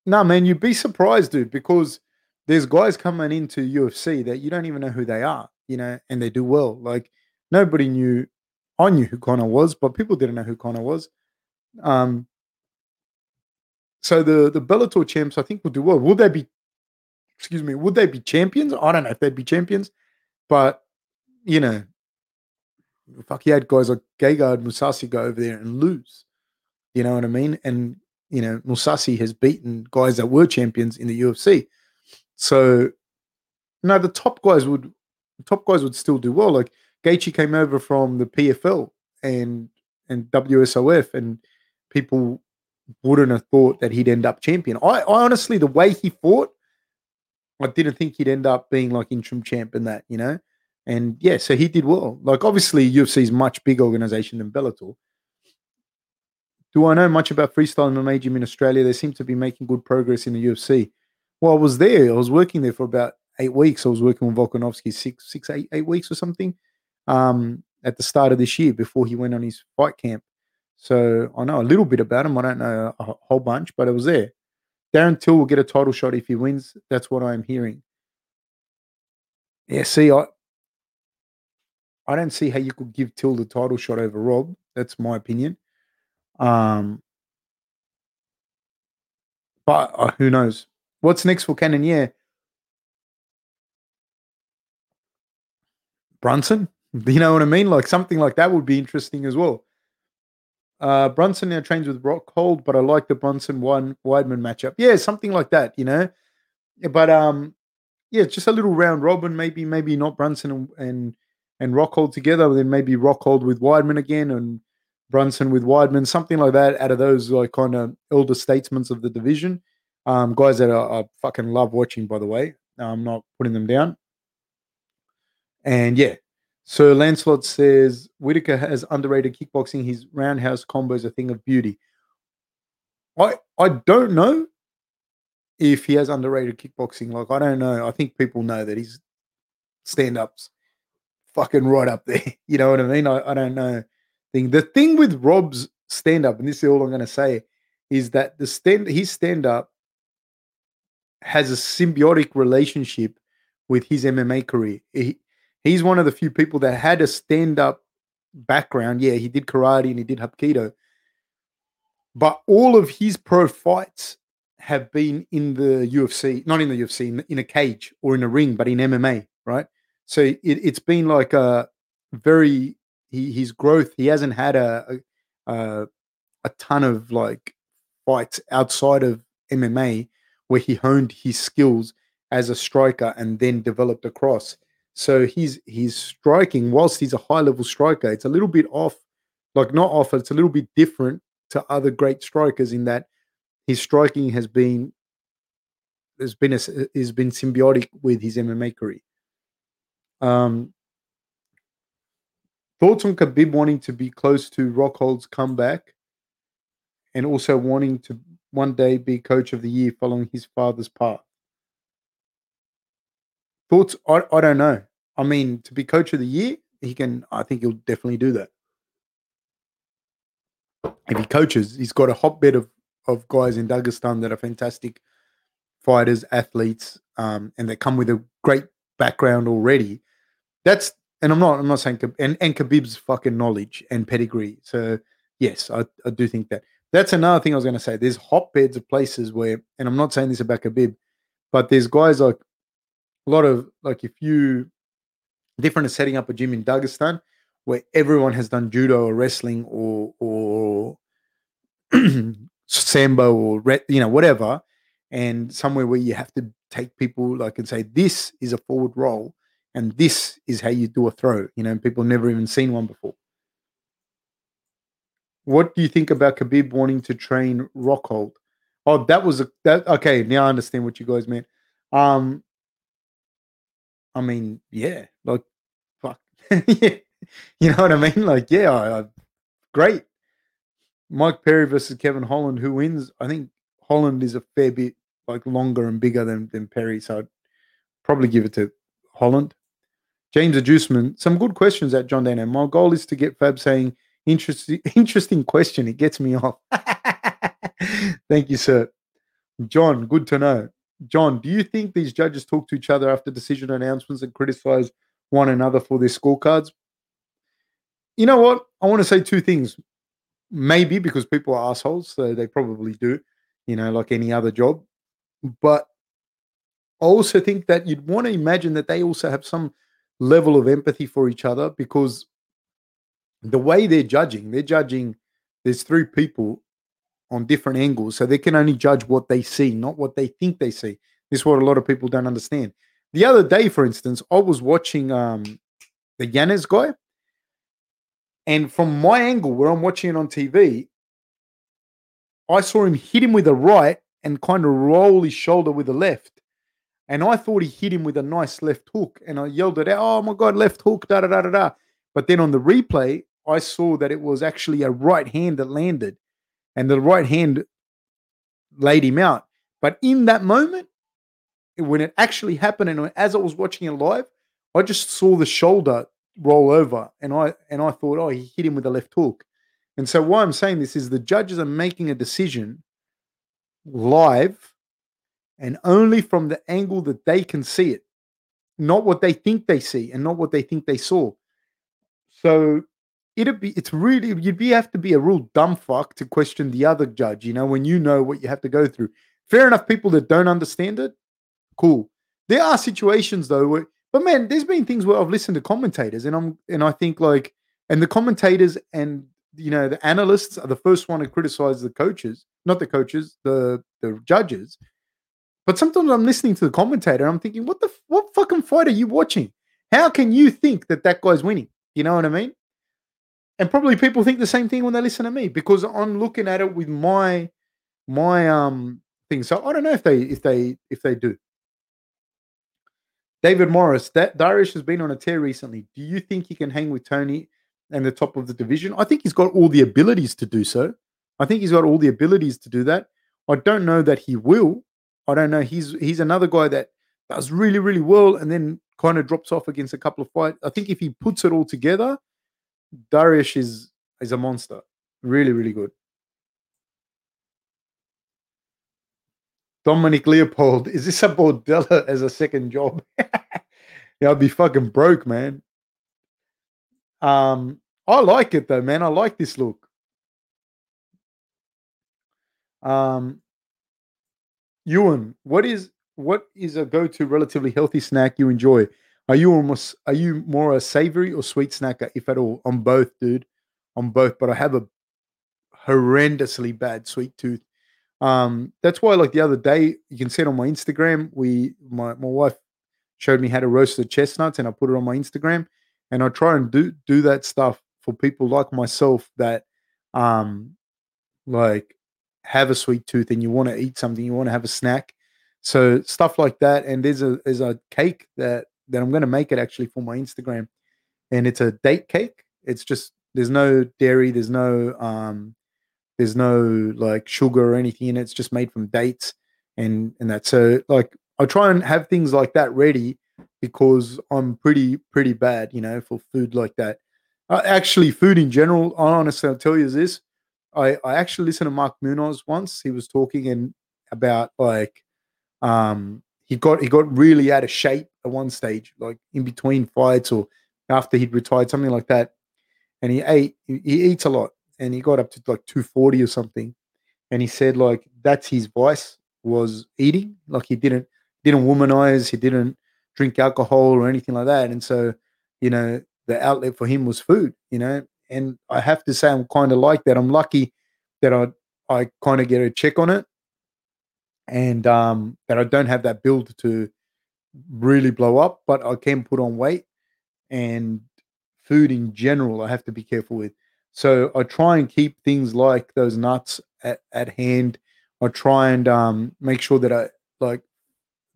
no, man, you'd be surprised, dude, because there's guys coming into UFC that you don't even know who they are, you know, and they do well. Like nobody knew. I knew who Conor was, but people didn't know who Conor was. Um, so the the Bellator champs, I think, will do well. Will they be excuse me, would they be champions? I don't know if they'd be champions, but you know, fuck, you had guys like Gegard Mousasi go over there and lose. You know what I mean? And you know, Mousasi has beaten guys that were champions in the UFC. So no, the top guys would the top guys would still do well. Like Gaethje came over from the PFL and and WSOF, and people wouldn't have thought that he'd end up champion. I, I honestly, the way he fought, I didn't think he'd end up being like interim champ in that, you know. And yeah, so he did well. Like obviously, UFC is much bigger organization than Bellator. Do I know much about freestyle and MMA gym in Australia? They seem to be making good progress in the UFC. Well, I was there. I was working there for about eight weeks. I was working with Volkanovski six, six, eight, eight weeks or something. Um, at the start of this year, before he went on his fight camp. So I know a little bit about him. I don't know a whole bunch, but I was there. Darren Till will get a title shot if he wins. That's what I'm hearing. Yeah, see, I I don't see how you could give Till the title shot over Rob. That's my opinion. Um, but uh, who knows? What's next for Cannonier? Brunson? You know what I mean? Like something like that would be interesting as well. Uh, Brunson now trains with Rock Rockhold, but I like the Brunson one Weidman matchup. Yeah, something like that, you know. But um, yeah, just a little round robin, maybe, maybe not Brunson and and, and Rockhold together, then maybe Rockhold with Weidman again and Brunson with Weidman, something like that. Out of those like kind of elder statesmen of the division, um, guys that I, I fucking love watching. By the way, I'm not putting them down. And yeah, so Lancelot says Whitaker has underrated kickboxing. His roundhouse combo is a thing of beauty. I I don't know if he has underrated kickboxing. Like I don't know. I think people know that he's stand ups fucking right up there. You know what I mean? I, I don't know. Thing the thing with Rob's stand up, and this is all I'm gonna say, is that the stand his stand up has a symbiotic relationship with his MMA career. He, he's one of the few people that had a stand up background. Yeah, he did karate and he did hapkido. But all of his pro fights have been in the UFC, not in the UFC, in, in a cage or in a ring, but in MMA, right? So it, has been like a very he, his growth. He hasn't had a, a a ton of like fights outside of MMA where he honed his skills as a striker and then developed across. So he's he's striking whilst he's a high level striker. It's a little bit off, like not off. It's a little bit different to other great strikers in that his striking has been has been a, has been symbiotic with his MMA career. Um, thoughts on Khabib wanting to be close to Rockhold's comeback, and also wanting to one day be coach of the year following his father's path. Thoughts? I, I don't know. I mean, to be coach of the year, he can. I think he'll definitely do that. If he coaches, he's got a hotbed of of guys in Dagestan that are fantastic fighters, athletes, um, and they come with a great background already. That's and I'm not I'm not saying and and Khabib's fucking knowledge and pedigree. So yes, I, I do think that. That's another thing I was going to say. There's hotbeds of places where, and I'm not saying this about Khabib, but there's guys like a lot of like if you different is setting up a gym in Dagestan where everyone has done judo or wrestling or or sambo or you know whatever, and somewhere where you have to take people like and say this is a forward roll, and this is how you do a throw. You know, people never even seen one before. What do you think about Khabib wanting to train Rockhold? Oh, that was a that okay. Now I understand what you guys meant. Um, I mean, yeah, like fuck, yeah, you know what I mean? Like, yeah, I, I, great. Mike Perry versus Kevin Holland. Who wins? I think Holland is a fair bit like longer and bigger than than Perry, so I'd probably give it to Holland. James Adjuceman, some good questions at John Dana. My goal is to get Fab saying interesting interesting question. It gets me off. Thank you, sir. John, good to know. John, do you think these judges talk to each other after decision announcements and criticize one another for their scorecards? You know what? I want to say two things. Maybe because people are assholes, so they probably do, you know, like any other job. But I also think that you'd want to imagine that they also have some level of empathy for each other because the way they're judging, they're judging, there's three people on different angles. So they can only judge what they see, not what they think they see. This is what a lot of people don't understand. The other day, for instance, I was watching um, the Yanez guy. And from my angle where I'm watching it on TV, I saw him hit him with a right and kind of roll his shoulder with the left. And I thought he hit him with a nice left hook. And I yelled it out, oh my God, left hook, da da da da da. But then on the replay, I saw that it was actually a right hand that landed and the right hand laid him out. But in that moment, when it actually happened, and as I was watching it live, I just saw the shoulder roll over, and I and I thought, oh, he hit him with a left hook. And so why I'm saying this is the judges are making a decision live and only from the angle that they can see it, not what they think they see and not what they think they saw. So it'd be it's really you'd be have to be a real dumb fuck to question the other judge, you know, when you know what you have to go through. Fair enough, people that don't understand it, cool. There are situations though where but man, there's been things where I've listened to commentators and I'm and I think like and the commentators and you know the analysts are the first one to criticize the coaches, not the coaches, the the judges. But sometimes I'm listening to the commentator, I'm thinking, what the what fucking fight are you watching? How can you think that that guy's winning? You know what I mean? And probably people think the same thing when they listen to me because I'm looking at it with my my um thing. So I don't know if they if they if they do. David Morris, that Dariush has been on a tear recently. Do you think he can hang with Tony and the top of the division? I think he's got all the abilities to do so. I think he's got all the abilities to do that. I don't know that he will. I don't know. He's he's another guy that does really really well and then kind of drops off against a couple of fights. I think if he puts it all together, Dariush is is a monster. Really, really good. Dominic Leopold, is this a Bordella as a second job? yeah, I'd be fucking broke, man. Um, I like it though, man. I like this look. Um, Ewan, what is what is a go-to relatively healthy snack you enjoy? Are you almost are you more a savory or sweet snacker, if at all? On both, dude. On both, but I have a horrendously bad sweet tooth. Um, that's why, like the other day, you can see it on my Instagram. We, my my wife showed me how to roast the chestnuts, and I put it on my Instagram. And I try and do do that stuff for people like myself that, um, like have a sweet tooth and you want to eat something, you want to have a snack. So stuff like that. And there's a there's a cake that that I'm going to make it actually for my Instagram, and it's a date cake. It's just there's no dairy, there's no um, there's no like sugar or anything in it. It's just made from dates and and that. So like I try and have things like that ready because I'm pretty pretty bad, you know, for food like that. Uh, actually, food in general. I honestly, I'll tell you this. I I actually listened to Mark Munoz once. He was talking and about like um he got he got really out of shape at one stage, like in between fights or after he'd retired, something like that. And he ate, he, he eats a lot, and he got up to like 240 or something. And he said like that's his vice was eating. Like he didn't didn't womanize, he didn't drink alcohol or anything like that. And so, you know, the outlet for him was food, you know. And I have to say I'm kind of like that. I'm lucky that I I kind of get a check on it and um, that I don't have that build to really blow up, but I can put on weight and food in general. I have to be careful with. So I try and keep things like those nuts at, at hand. I try and um, make sure that I like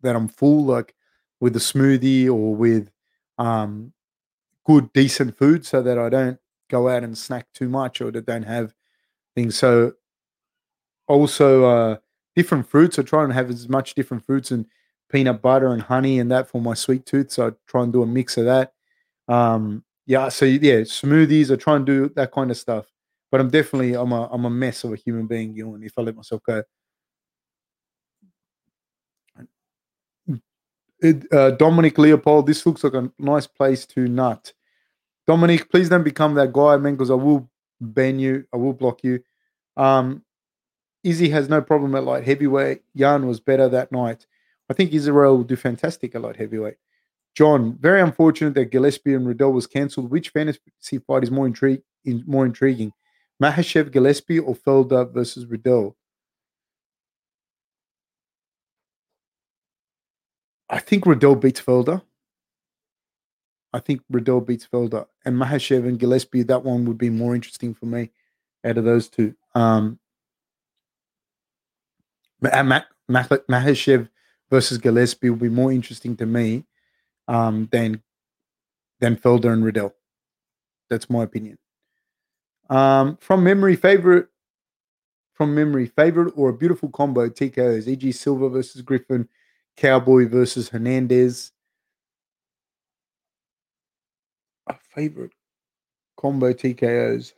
that I'm full, like with a smoothie or with um, good, decent food, so that I don't go out and snack too much or that don't have things. So also uh, different fruits. I try and have as much different fruits and peanut butter and honey and that for my sweet tooth. So I try and do a mix of that. Um, yeah, so yeah, smoothies. I try and do that kind of stuff. But I'm definitely I'm a I'm a mess of a human being, you know, if I let myself go. It, uh, Dominic Leopold, this looks like a nice place to nut. Dominic, please don't become that guy, man, because I will ban you. I will block you. Um, Izzy has no problem at light heavyweight. Jan was better that night. I think Israel will do fantastic at light heavyweight. John, very unfortunate that Gillespie and Riddell was cancelled. Which fantasy fight is more intrigue, more intriguing? Makhachev Gillespie or Felder versus Riddell? I think Riddell beats Felder. I think Riddell beats Felder. And Makhachev and Gillespie, that one would be more interesting for me out of those two. Um, Makhachev versus Gillespie will be more interesting to me um, than than Felder and Riddell. That's my opinion. Um, from memory, favorite from memory, favorite or a beautiful combo TKOs, e.g. Silva versus Griffin, Cowboy versus Hernandez. A favorite combo TKOs.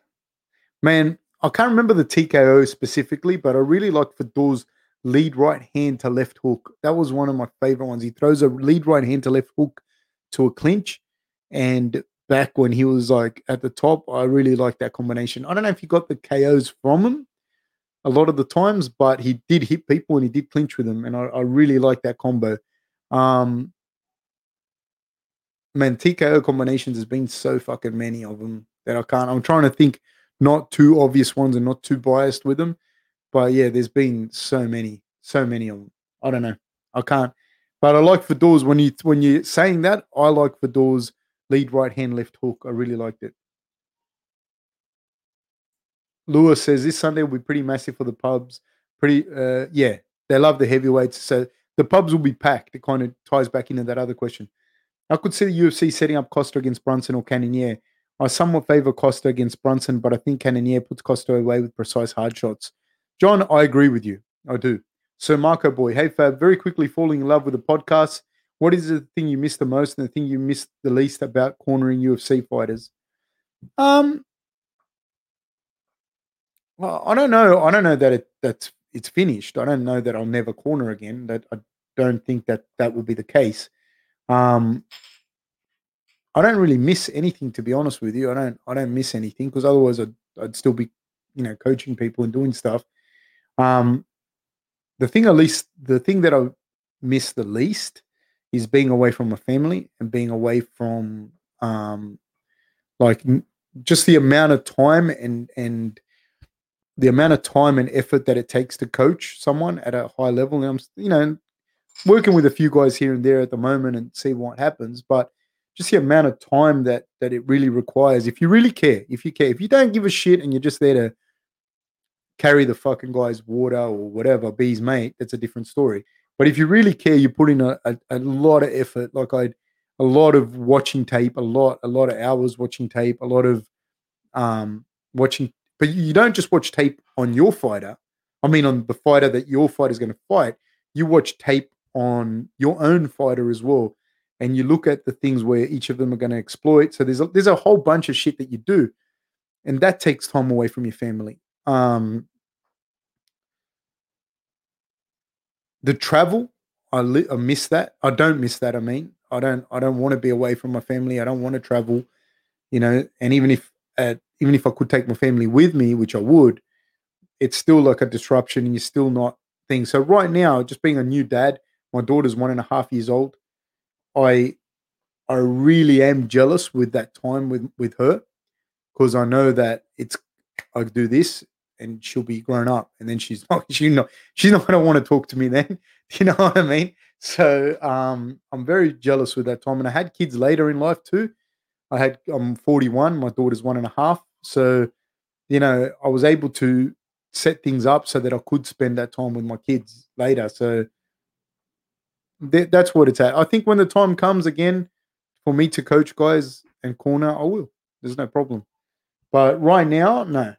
Man, I can't remember the TKO specifically, but I really like Fedor's lead right hand to left hook. That was one of my favorite ones. He throws a lead right hand to left hook to a clinch. And back when he was like at the top, I really like that combination. I don't know if he got the KOs from him a lot of the times, but he did hit people and he did clinch with them. And I, I really like that combo. Um, man, TKO combinations has been so fucking many of them that I can't. I'm trying to think not too obvious ones and not too biased with them. But yeah, there's been so many, so many of them. I don't know. I can't. But I like Fedor's when you when you're saying that. I like Fedor's lead right hand left hook. I really liked it. Lewis says this Sunday will be pretty massive for the pubs. Pretty, uh, yeah, they love the heavyweights, so the pubs will be packed. It kind of ties back into that other question. I could see the UFC setting up Costa against Brunson or Cannonier. I somewhat favor Costa against Brunson, but I think Cannonier puts Costa away with precise hard shots. John, I agree with you. I do. So Marco Boy, hey Fab, very quickly falling in love with the podcast. What is the thing you miss the most and the thing you miss the least about cornering UFC fighters? Um, well, I don't know. I don't know that it that's it's finished. I don't know that I'll never corner again. That I don't think that that will be the case. Um, I don't really miss anything to be honest with you. I don't. I don't miss anything because otherwise I'd, I'd still be, you know, coaching people and doing stuff. Um, the thing at least the thing that I miss the least is being away from my family and being away from um like just the amount of time and and the amount of time and effort that it takes to coach someone at a high level. And I'm you know working with a few guys here and there at the moment and see what happens, but just the amount of time that that it really requires. If you really care, if you care, if you don't give a shit and you're just there to carry the fucking guy's water or whatever, be his mate, that's a different story. But if you really care, you put in a, a, a lot of effort. Like I, a lot of watching tape, a lot, a lot of hours watching tape, a lot of um, watching. But you don't just watch tape on your fighter. I mean, on the fighter that your fighter is going to fight. You watch tape on your own fighter as well, and you look at the things where each of them are going to exploit. So there's a, there's a whole bunch of shit that you do, and that takes time away from your family. Um, the travel, I, li- I miss that. I don't miss that. I mean, I don't. I don't want to be away from my family. I don't want to travel. You know, and even if even if I could take my family with me, which I would, it's still like a disruption, and you're still not thing. So right now, just being a new dad, my daughter's one and a half years old. I I really am jealous with that time with with her because I know that it's I do this and she'll be grown up and then she's not she not she's not going to want to talk to me then you know what i mean So um, I'm very jealous with that time. And I had kids later in life too. I had I'm 41. My daughter's one and a half. So you know I was able to set things up so that I could spend that time with my kids later. So th- that's what it's at. I think when the time comes again for me to coach guys and corner, I will. There's no problem. But right now, no.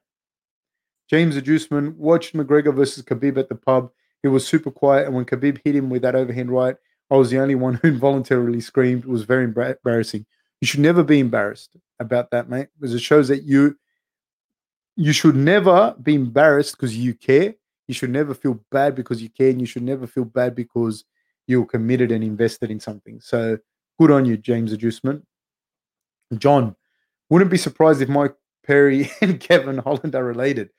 James Adjuseman watched McGregor versus Khabib at the pub. He was super quiet, and when Khabib hit him with that overhand right, I was the only one who involuntarily screamed. It was very embarrassing. You should never be embarrassed about that, mate, because it shows that you you should never be embarrassed because you care. You should never feel bad because you care, and you should never feel bad because you're committed and invested in something. So good on you, James Adjuseman. John, wouldn't be surprised if Mike Perry and Kevin Holland are related.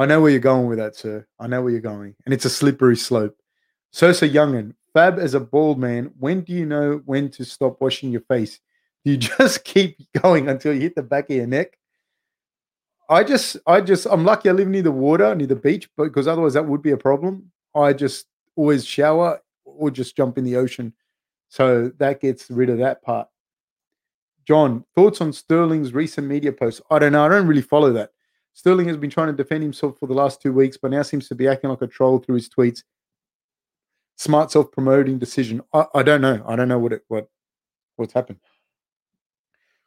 I know where you're going with that, sir. I know where you're going. And it's a slippery slope. Sosa Youngin, Fab as a bald man, when do you know when to stop washing your face? Do you just keep going until you hit the back of your neck? I just, I just, I'm lucky I live near the water, near the beach, because otherwise that would be a problem. I just always shower or just jump in the ocean. So that gets rid of that part. John, thoughts on Sterling's recent media posts? I don't know. I don't really follow that. Sterling has been trying to defend himself for the last two weeks, but now seems to be acting like a troll through his tweets. Smart self-promoting decision. I, I don't know. I don't know what it what what's happened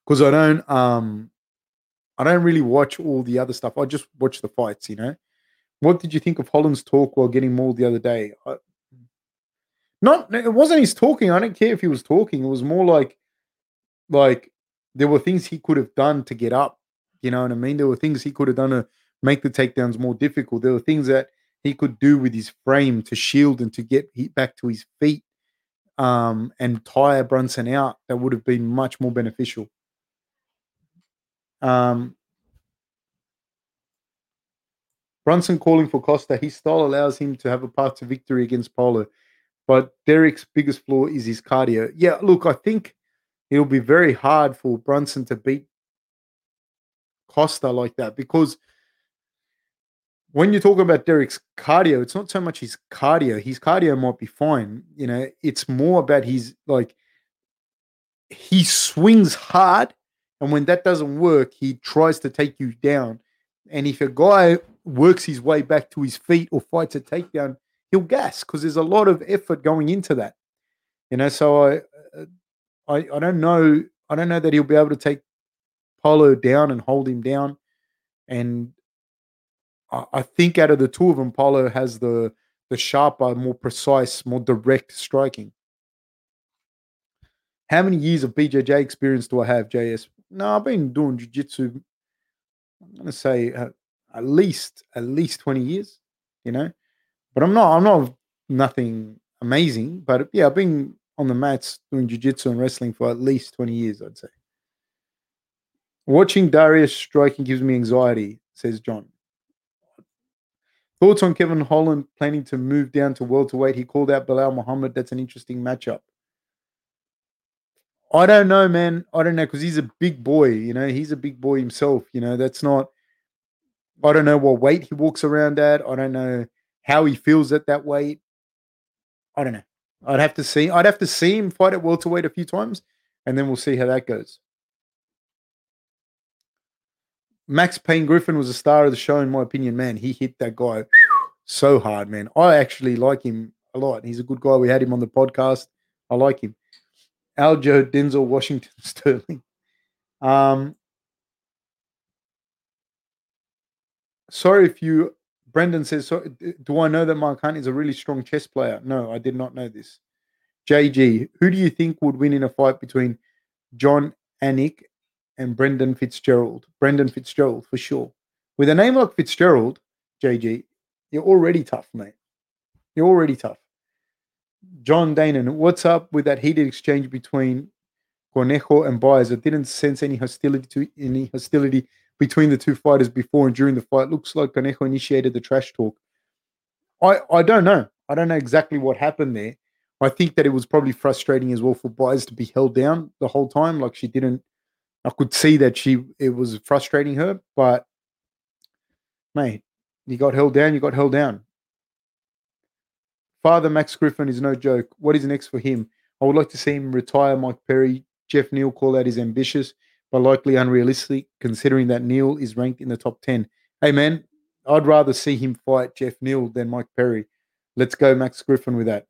because I don't um I don't really watch all the other stuff. I just watch the fights. You know. What did you think of Holland's talk while getting mauled the other day? I, not it wasn't his talking. I don't care if he was talking. It was more like like there were things he could have done to get up you know what I mean? There were things he could have done to make the takedowns more difficult. There were things that he could do with his frame to shield and to get back to his feet um, and tire Brunson out that would have been much more beneficial. Um, Brunson calling for Costa. His style allows him to have a path to victory against Paulo. But Derek's biggest flaw is his cardio. Yeah, look, I think it'll be very hard for Brunson to beat Costa like that because when you talk about Derek's cardio, it's not so much his cardio. His cardio might be fine. You know, it's more about his like he swings hard, and when that doesn't work, he tries to take you down. And if a guy works his way back to his feet or fights a takedown, he'll gas because there's a lot of effort going into that. You know, so I, I, I don't know. I don't know that he'll be able to take Paulo down and hold him down. And I, I think out of the two of them, Paulo has the the sharper, more precise, more direct striking. How many years of BJJ experience do I have, JS? No, I've been doing jiu-jitsu. I'm gonna say uh, at least at least 20 years, you know. But I'm not I'm not nothing amazing, but yeah, I've been on the mats doing jiu-jitsu and wrestling for at least 20 years, I'd say. Watching Darius striking gives me anxiety, says John. Thoughts on Kevin Holland planning to move down to welterweight? He called out Belal Muhammad. That's an interesting matchup. I don't know, man. I don't know because he's a big boy. You know, he's a big boy himself. You know, that's not. I don't know what weight he walks around at. I don't know how he feels at that weight. I don't know. I'd have to see. I'd have to see him fight at welterweight a few times, and then we'll see how that goes. Max Pain Griffin was a star of the show, in my opinion. Man, he hit that guy so hard, man. I actually like him a lot. He's a good guy. We had him on the podcast. I like him. Aljo Denzel Washington Sterling. Um, sorry if you. Brendan says, so, "Do I know that Mark Hunt is a really strong chess player?" No, I did not know this. JG, who do you think would win in a fight between Jon Anik and Brendan Fitzgerald. Brendan Fitzgerald for sure. With a name like Fitzgerald, JG, you're already tough, mate. You're already tough. John Danon, what's up with that heated exchange between Conejo and Buys? I didn't sense any hostility to any hostility between the two fighters before and during the fight. Looks like Conejo initiated the trash talk. I, I don't know. I don't know exactly what happened there. I think that it was probably frustrating as well for Buys to be held down the whole time. Like she didn't I could see that she it was frustrating her, but mate, you got held down, you got held down. Father Max Griffin is no joke. What is next for him? I would like to see him retire Mike Perry. Geoff Neal call out is ambitious, but likely unrealistic, considering that Neal is ranked in the top 10. Hey, man, I'd rather see him fight Geoff Neal than Mike Perry. Let's go, Max Griffin, with that.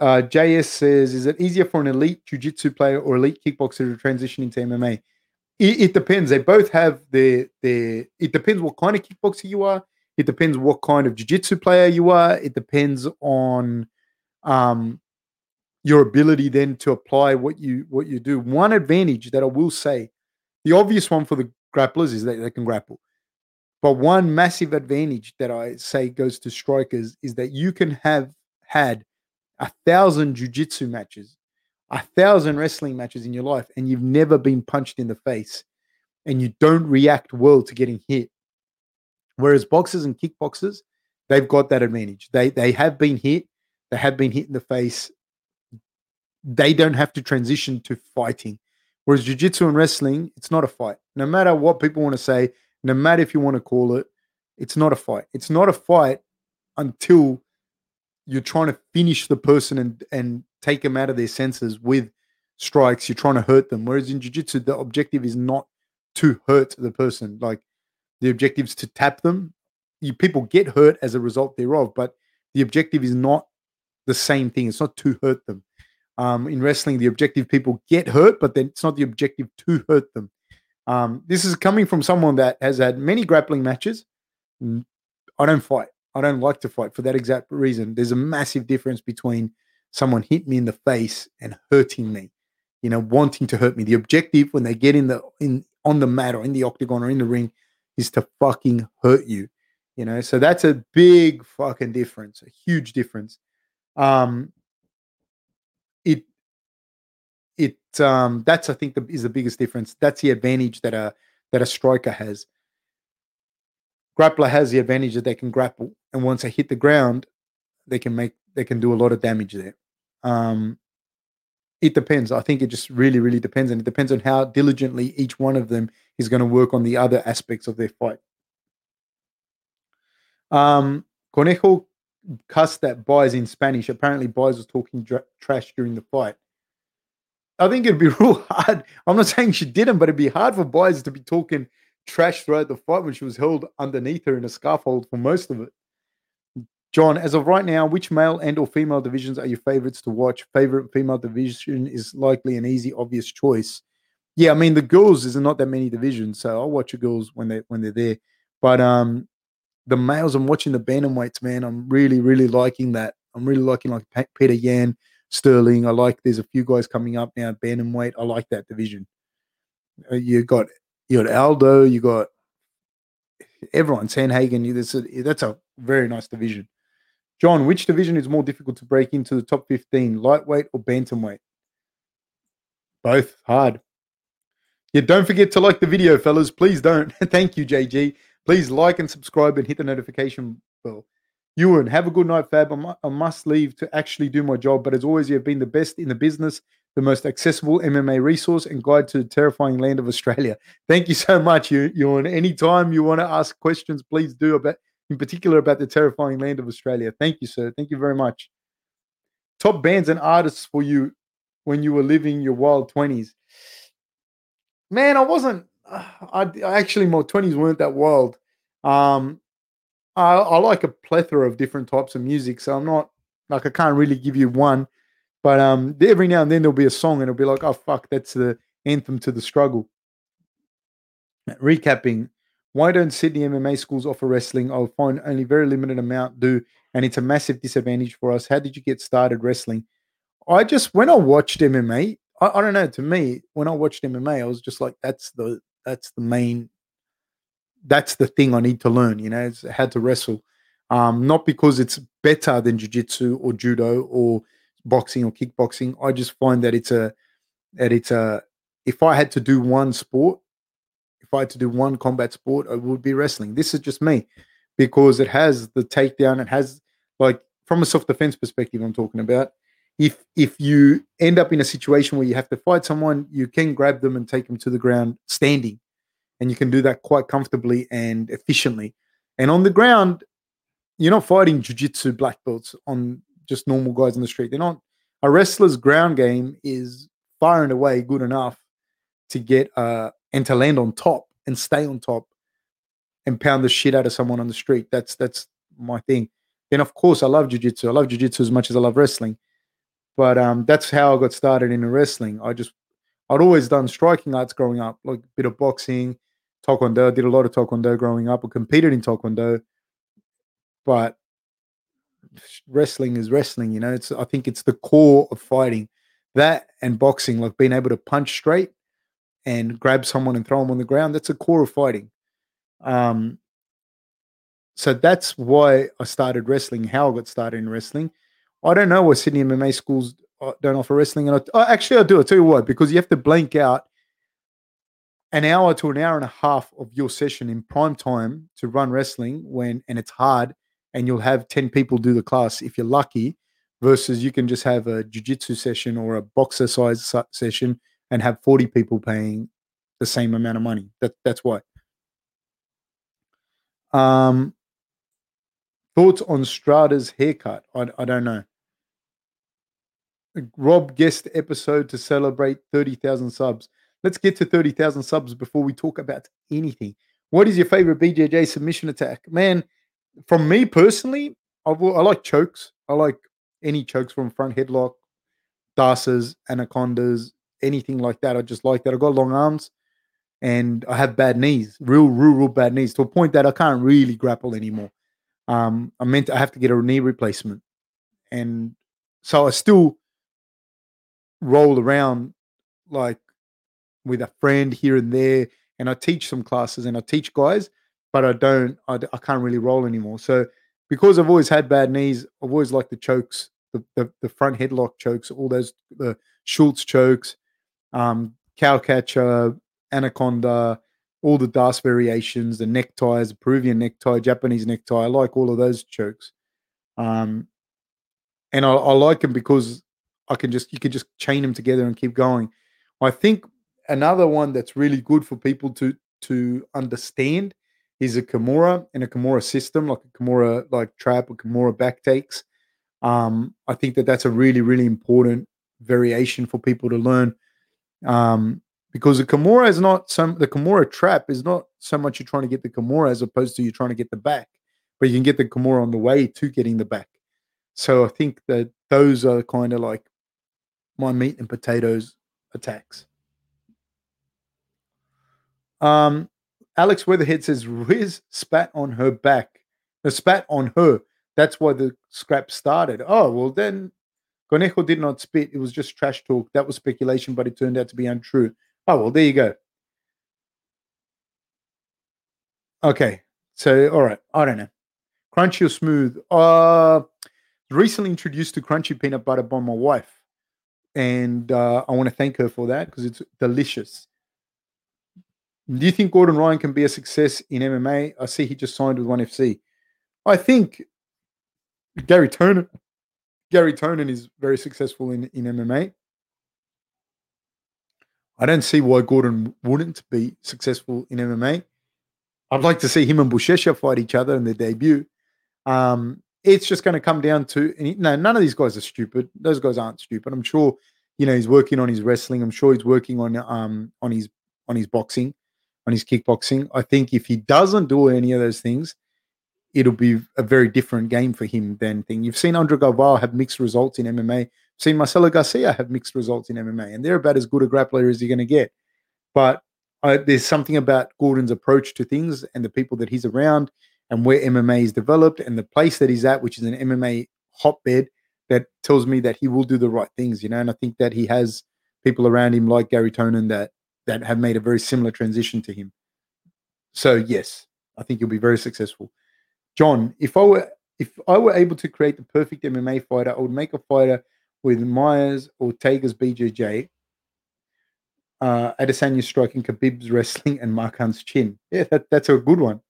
Uh, JS says, is it easier for an elite jiu-jitsu player or elite kickboxer to transition into MMA? It, it, depends. They both have their their. It depends what kind of kickboxer you are. It depends what kind of jiu-jitsu player you are. It depends on um, your ability then to apply what you what you do. One advantage that I will say, the obvious one for the grapplers is that they can grapple. But one massive advantage that I say goes to strikers is that you can have had a thousand jujitsu matches, a thousand wrestling matches in your life, and you've never been punched in the face and you don't react well to getting hit. Whereas boxers and kickboxers, they've got that advantage. They they have been hit, they have been hit in the face. They don't have to transition to fighting. Whereas jiu-jitsu and wrestling, it's not a fight. No matter what people want to say, no matter if you want to call it, it's not a fight. It's not a fight until you're trying to finish the person and and take them out of their senses with strikes. You're trying to hurt them. Whereas in jiu-jitsu, the objective is not to hurt the person. Like the objective is to tap them. You people get hurt as a result thereof, but the objective is not the same thing. It's not to hurt them. Um, in wrestling, the objective people get hurt, but then it's not the objective to hurt them. Um, this is coming from someone that has had many grappling matches. I don't fight. I don't like to fight for that exact reason. There's a massive difference between someone hitting me in the face and hurting me. You know, wanting to hurt me. The objective when they get in the in on the mat or in the octagon or in the ring is to fucking hurt you. You know, so that's a big fucking difference, a huge difference. Um, it it um that's I think the, is the biggest difference. That's the advantage that a that a striker has. Grappler has the advantage that they can grapple, and once they hit the ground, they can make they can do a lot of damage there. Um, it depends. I think it just really, really depends, and it depends on how diligently each one of them is going to work on the other aspects of their fight. Um, Conejo cussed that Buys in Spanish. Apparently, Buys was talking dr- trash during the fight. I think it'd be real hard. I'm not saying she didn't, but it'd be hard for Buys to be talking trash throughout the fight when she was held underneath her in a scaffold for most of it. John, as of right now, which male and or female divisions are your favorites to watch? Favorite female division is likely an easy, obvious choice. Yeah, I mean the girls is not that many divisions, so I'll watch the girls when they when they're there. But um, the males, I'm watching the bantamweights, man. I'm really, really liking that. I'm really liking like Petr Yan, Sterling. I like. There's a few guys coming up now, bantamweight. I like that division. Uh, you got you got Aldo. You got everyone. Sandhagen. That's that's a very nice division. John, which division is more difficult to break into the top 15, lightweight or bantamweight? Both hard. Yeah, don't forget to like the video, fellas. Please don't. Thank you, JG. Please like and subscribe and hit the notification bell. Ewan, have a good night, Fab. I must leave to actually do my job, but as always, you have been the best in the business, the most accessible MMA resource and guide to the terrifying land of Australia. Thank you so much, Ewan. Anytime you want to ask questions, please do about in particular about the terrifying land of Australia. Thank you, sir. Thank you very much. Top bands and artists for you when you were living your wild 20s. Man, I wasn't, I, I actually, my 20s weren't that wild. Um, I, I like a plethora of different types of music, so I'm not, like, I can't really give you one. But um, every now and then there'll be a song and it'll be like, oh, fuck, that's the anthem to the struggle. Recapping, why don't Sydney MMA schools offer wrestling? I'll find only very limited amount do, and it's a massive disadvantage for us. How did you get started wrestling? I just when I watched MMA, I, I don't know. To me, when I watched MMA, I was just like, that's the that's the main, that's the thing I need to learn. You know, it's how to wrestle. Um, not because it's better than jiu-jitsu or judo or boxing or kickboxing. I just find that it's a that it's a if I had to do one sport, if I had to do one combat sport, it would be wrestling. This is just me because it has the takedown. It has like from a self defense perspective. I'm talking about. If if you end up in a situation where you have to fight someone, you can grab them and take them to the ground standing, and you can do that quite comfortably and efficiently. And on the ground, you're not fighting jujitsu black belts on just normal guys in the street. They're not a wrestler's ground game is far and away good enough to get uh and to land on top and stay on top and pound the shit out of someone on the street. That's that's my thing. Then of course I love jiu-jitsu. I love jiu-jitsu as much as I love wrestling. But um that's how I got started in wrestling. I just I'd always done striking arts growing up, like a bit of boxing, taekwondo. I did a lot of taekwondo growing up. I competed in taekwondo, but wrestling is wrestling. You know, it's I think it's the core of fighting. That and boxing, like being able to punch straight and grab someone and throw them on the ground. That's a core of fighting. Um, so that's why I started wrestling. How I got started in wrestling. I don't know why Sydney MMA schools uh, don't offer wrestling, and I, oh, actually I do. I tell you what, because you have to blank out an hour to an hour and a half of your session in prime time to run wrestling when and it's hard and you'll have 10 people do the class if you're lucky versus you can just have a jiu-jitsu session or a boxercise session and have 40 people paying the same amount of money. That that's why um thoughts on strada's haircut? I, I don't know. Rob guest episode to celebrate 30000 subs. Let's get to 30000 subs before we talk about anything. What is your favorite bjj submission attack? Man from me personally, I, I like chokes. I like any chokes from front headlock, D'Arces, anacondas, anything like that. I just like that. I got long arms and I have bad knees, real, real, real bad knees to a point that I can't really grapple anymore. Um, I meant I have to get a knee replacement. And so I still roll around like with a friend here and there. And I teach some classes and I teach guys, but I don't, I, I can't really roll anymore. So because I've always had bad knees, I've always liked the chokes, the, the, the front headlock chokes, all those, the Schultz chokes, um, cow catcher, anaconda, all the D'Arce variations, the neckties, Peruvian necktie, Japanese necktie. I like all of those chokes. Um, and I, I like them because I can just, you can just chain them together and keep going. I think another one that's really good for people to, to understand is a Kimura and a Kimura system, like a Kimura like trap or Kimura back takes. Um, I think that that's a really, really important variation for people to learn. Um, because the Kimura is not some the Kimura trap is not so much you're trying to get the Kimura as opposed to you're trying to get the back, but you can get the Kimura on the way to getting the back. So I think that those are kind of like my meat and potatoes attacks. Um, Alex Weatherhead says Riz spat on her back. The spat on her. That's why the scrap started. Oh, well, then Conejo did not spit. It was just trash talk. That was speculation, but it turned out to be untrue. Oh, well, there you go. Okay. So, all right. I don't know. Crunchy or smooth? Uh, recently introduced to crunchy peanut butter by my wife. And uh, I want to thank her for that because it's delicious. Do you think Gordon Ryan can be a success in MMA? I see he just signed with ONE FC. I think Garry Tonon, Garry Tonon is very successful in, in MMA. I don't see why Gordon wouldn't be successful in MMA. I'd like to see him and Buchecha fight each other in their debut. Um, it's just going to come down to no, none of these guys are stupid. Those guys aren't stupid. I'm sure, you know, he's working on his wrestling. I'm sure he's working on um on his on his boxing on his kickboxing. I think if he doesn't do any of those things, it'll be a very different game for him than thing. You've seen Andre Galvao have mixed results in MMA. You've seen Marcelo Garcia have mixed results in MMA, and they're about as good a grappler as you're going to get. But uh, there's something about Gordon's approach to things and the people that he's around and where MMA is developed and the place that he's at, which is an MMA hotbed, that tells me that he will do the right things, you know. And I think that he has people around him like Garry Tonon that that have made a very similar transition to him. So yes, I think you'll be very successful. John, if I were if I were able to create the perfect MMA fighter, I would make a fighter with Myers Ortega's BJJ, uh, Adesanya striking, Khabib's wrestling, and Mark Hunt's chin. Yeah, that, that's a good one.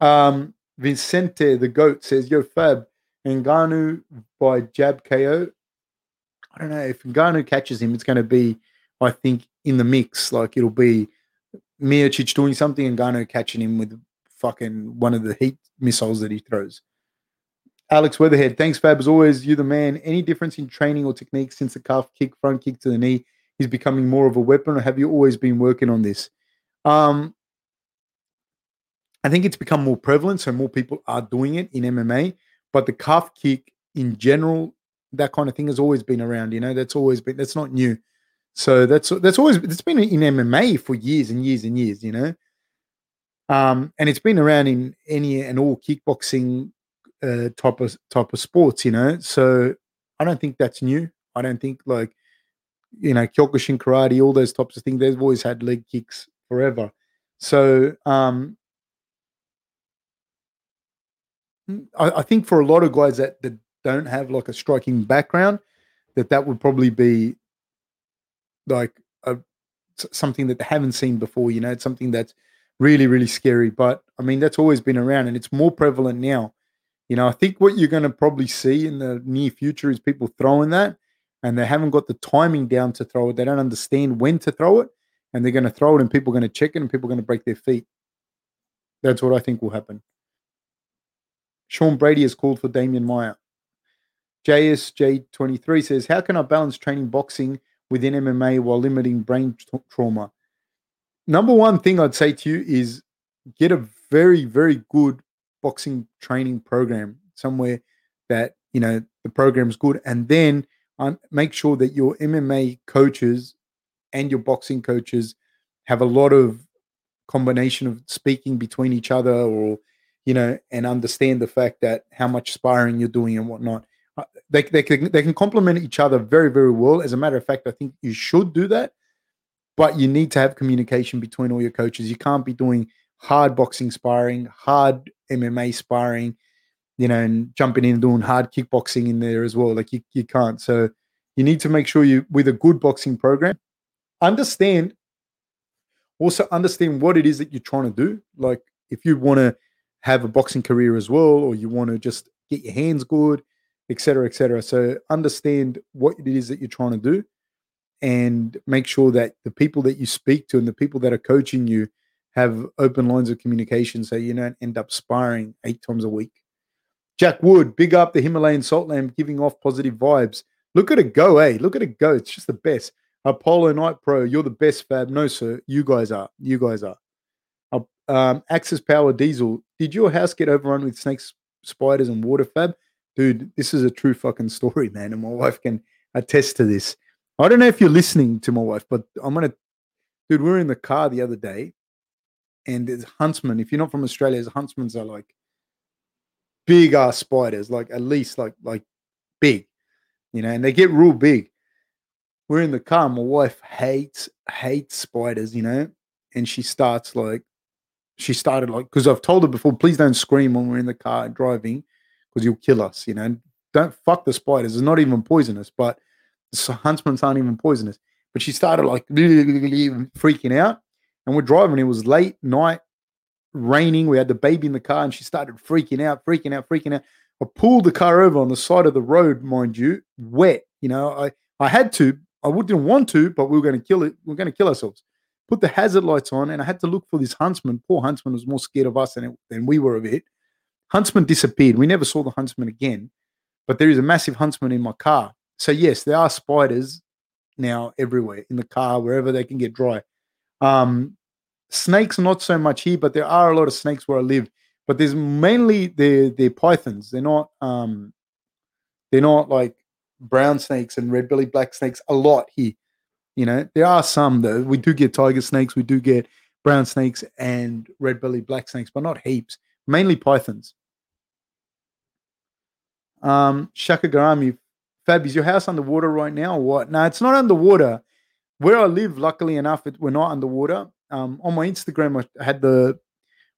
Um, Vincente the Goat says, Yo, Fab, Ngannou by jab KO. I don't know if Ngannou catches him, it's going to be, I think, in the mix. Like it'll be Miocic doing something and Ngannou catching him with fucking one of the heat missiles that he throws. Alex Weatherhead, thanks, Fab. As always, you the man. Any difference in training or technique since the calf kick, front kick to the knee is becoming more of a weapon, or have you always been working on this? Um, I think it's become more prevalent, so more people are doing it in MMA. But the calf kick in general, that kind of thing has always been around. You know, that's always been that's not new. So that's that's always it's been in MMA for years and years and years. You know, um, and it's been around in any and all kickboxing uh, type of type of sports. You know, so I don't think that's new. I don't think like you know Kyokushin karate, all those types of things. They've always had leg kicks forever. So um, I, I, think for a lot of guys that, that don't have like a striking background, that that would probably be like a something that they haven't seen before. You know, it's something that's really really scary. But I mean, that's always been around, and it's more prevalent now. You know, I think what you're going to probably see in the near future is people throwing that, and they haven't got the timing down to throw it. They don't understand when to throw it, and they're going to throw it, and people are going to check it, and people are going to break their feet. That's what I think will happen. Sean Brady has called for Demian Maia. JSJ23 says, How can I balance training boxing within MMA while limiting brain tra- trauma? Number one thing I'd say to you is get a very, very good boxing training program somewhere that, you know, the program's good. And then um, make sure that your MMA coaches and your boxing coaches have a lot of combination of speaking between each other or you know, and understand the fact that how much sparring you're doing and whatnot. Uh, they, they, can, they can complement each other very, very well. As a matter of fact, I think you should do that, but you need to have communication between all your coaches. You can't be doing hard boxing sparring, hard MMA sparring, you know, and jumping in and doing hard kickboxing in there as well. Like you, you can't. So you need to make sure you, with a good boxing program, understand, also understand what it is that you're trying to do. Like if you want to have a boxing career as well, or you want to just get your hands good, etc., etc. So understand what it is that you're trying to do, and make sure that the people that you speak to and the people that are coaching you have open lines of communication, so you don't end up sparring eight times a week. Jack Wood, big up the Himalayan salt lamp, giving off positive vibes. Look at it go, eh? Look at it go. It's just the best. Apollo Night Pro, you're the best, Fab. No, sir. You guys are. You guys are. Um, Axis Power Diesel. Did your house get overrun with snakes, spiders, and water fab? Dude, this is a true fucking story, man. And my wife can attest to this. I don't know if you're listening to my wife, but I'm gonna dude, we were in the car the other day, and there's huntsmen. If you're not from Australia, there's huntsmen are like big ass spiders, like at least like like big, you know, and they get real big. We're in the car. My wife hates hates spiders, you know, and she starts like she started like because I've told her before, please don't scream when we're in the car driving because you'll kill us. You know, don't fuck the spiders. It's not even poisonous, but the huntsmen aren't even poisonous. But she started like freaking out, and we're driving. It was late night, raining. We had the baby in the car, and she started freaking out, freaking out, freaking out. I pulled the car over on the side of the road, mind you, wet. You know, I I had to. I didn't want to, but we were going to kill it. We are going to kill ourselves put the hazard lights on, and I had to look for this huntsman. Poor huntsman was more scared of us than, it, than we were of it. Huntsman disappeared. We never saw the huntsman again, but there is a massive huntsman in my car. So, yes, there are spiders now everywhere in the car, wherever they can get dry. Um, snakes, not so much here, but there are a lot of snakes where I live. But there's mainly they're, pythons. They're not um, they're not like brown snakes and red belly black snakes a lot here. You know, there are some though. We do get tiger snakes, we do get brown snakes and red belly black snakes, but not heaps. Mainly pythons. Um, Shakagarami, Fab, is your house underwater right now or what? No, it's not underwater. Where I live, luckily enough, it, we're not underwater. Um, on my Instagram, I had the,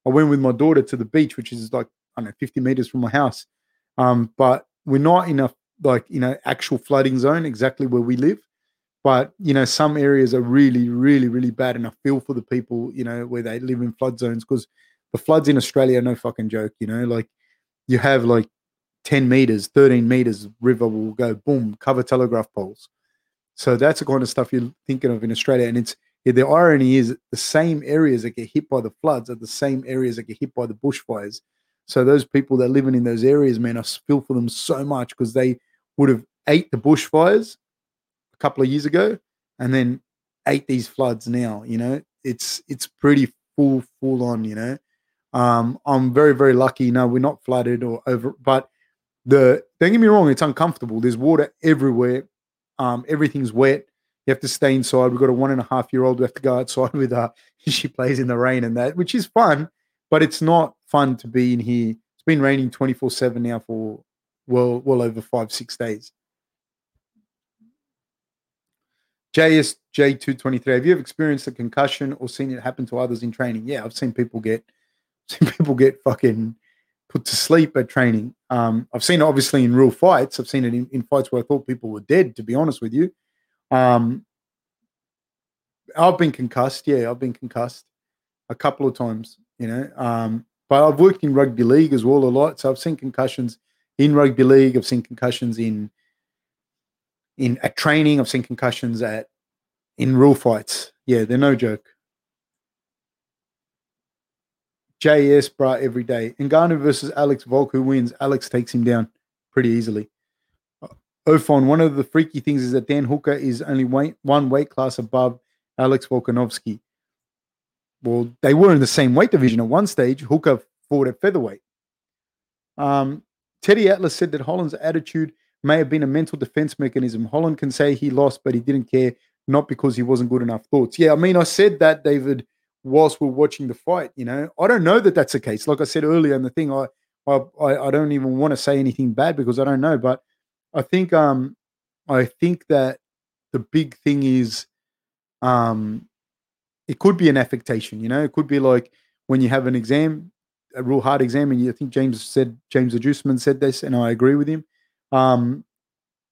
I went with my daughter to the beach, which is like, I don't know, 50 meters from my house. Um, but we're not in a, like, you know, actual flooding zone exactly where we live but you know some areas are really really really bad and i feel for the people you know where they live in flood zones because the floods in australia are no fucking joke you know like you have like 10 meters 13 meters river will go boom cover telegraph poles so that's the kind of stuff you're thinking of in australia and it's the irony is the same areas that get hit by the floods are the same areas that get hit by the bushfires So those people that living in those areas, man, I feel for them so much because they would have ate the bushfires a couple of years ago and then ate these floods now. You know, it's it's pretty full full on. You know, um, I'm very very lucky. No, we're not flooded or over, but the don't get me wrong, it's uncomfortable. There's water everywhere. Um, everything's wet. You have to stay inside. We've got a one and a half year old. We have to go outside with her. She plays in the rain and that, which is fun, but it's not fun to be in here. It's been raining 24 7 now for well, well over five, six days. JSJ223, have you ever experienced a concussion or seen it happen to others in training? Yeah, I've seen people get seen people get fucking put to sleep at training. Um, I've seen it obviously in real fights. I've seen it in, in, fights where I thought people were dead, to be honest with you. Um, I've been concussed. Yeah, I've been concussed a couple of times, you know. Um, but I've worked in rugby league as well a lot. So I've seen concussions in rugby league. I've seen concussions in in at training. I've seen concussions at in real fights. Yeah, they're no joke. JS, bruh, every day. Ngannou versus Alex Volk, who wins? Alex takes him down pretty easily. Ofon, one of the freaky things is that Dan Hooker is only weight, one weight class above Alex Volkanovski. Well, they were in the same weight division at one stage. Hooker fought at featherweight. Um, Teddy Atlas said that Holland's attitude may have been a mental defense mechanism. Holland can say he lost, but he didn't care, not because he wasn't good enough thoughts. Yeah, I mean, I said that, David, whilst we're watching the fight. You know, I don't know that that's the case. Like I said earlier in the thing, I I I don't even want to say anything bad because I don't know. But I think um I think that the big thing is um it could be an affectation. You know, it could be like when you have an exam, a real hard exam, and you, I think James said James the Juiceman said this, and I agree with him. Um,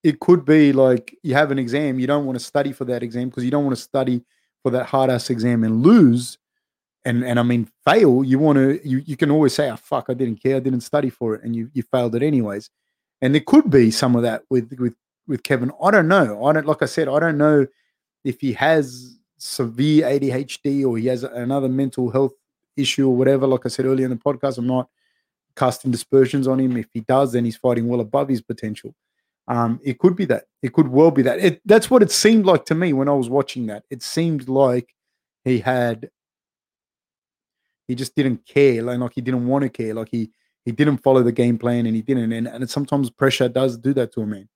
it could be like you have an exam, you don't want to study for that exam because you don't want to study for that hard ass exam and lose and and I mean fail, you want to you you can always say, "Oh fuck, I didn't care, I didn't study for it," and you you failed it anyways. And there could be some of that with with with Kevin. I don't know. I don't like I said, I don't know if he has severe ADHD or he has another mental health issue or whatever. Like I said earlier in the podcast, I'm not casting dispersions on him. If he does, then he's fighting well above his potential. Um, it could be that. It could well be that. It, that's what it seemed like to me when I was watching that. It seemed like he had he just didn't care, like, like he didn't want to care, like he he didn't follow the game plan and he didn't. And, and sometimes pressure does do that to a man.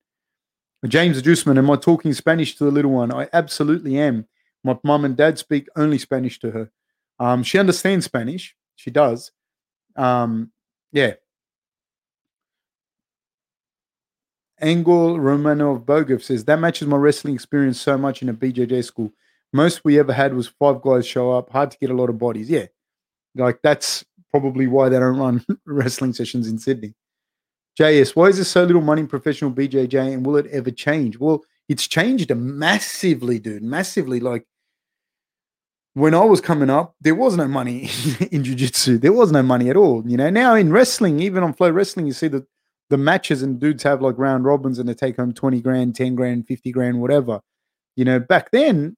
James Juiceman, am I talking Spanish to the little one? I absolutely am. My mom and dad speak only Spanish to her. Um, she understands Spanish. She does. Um, yeah. Angel Romanov Bogov says that matches my wrestling experience so much in a BJJ school. Most we ever had was five guys show up. Hard to get a lot of bodies. Yeah. Like that's probably why they don't run wrestling sessions in Sydney. JS, why is there so little money in professional BJJ and will it ever change? Well, it's changed massively, dude, massively. Like when I was coming up, there was no money in jiu-jitsu. There was no money at all. You know, now in wrestling, even on flow wrestling, you see the the matches and dudes have like round robins and they take home 20 grand, 10 grand, 50 grand, whatever. You know, back then,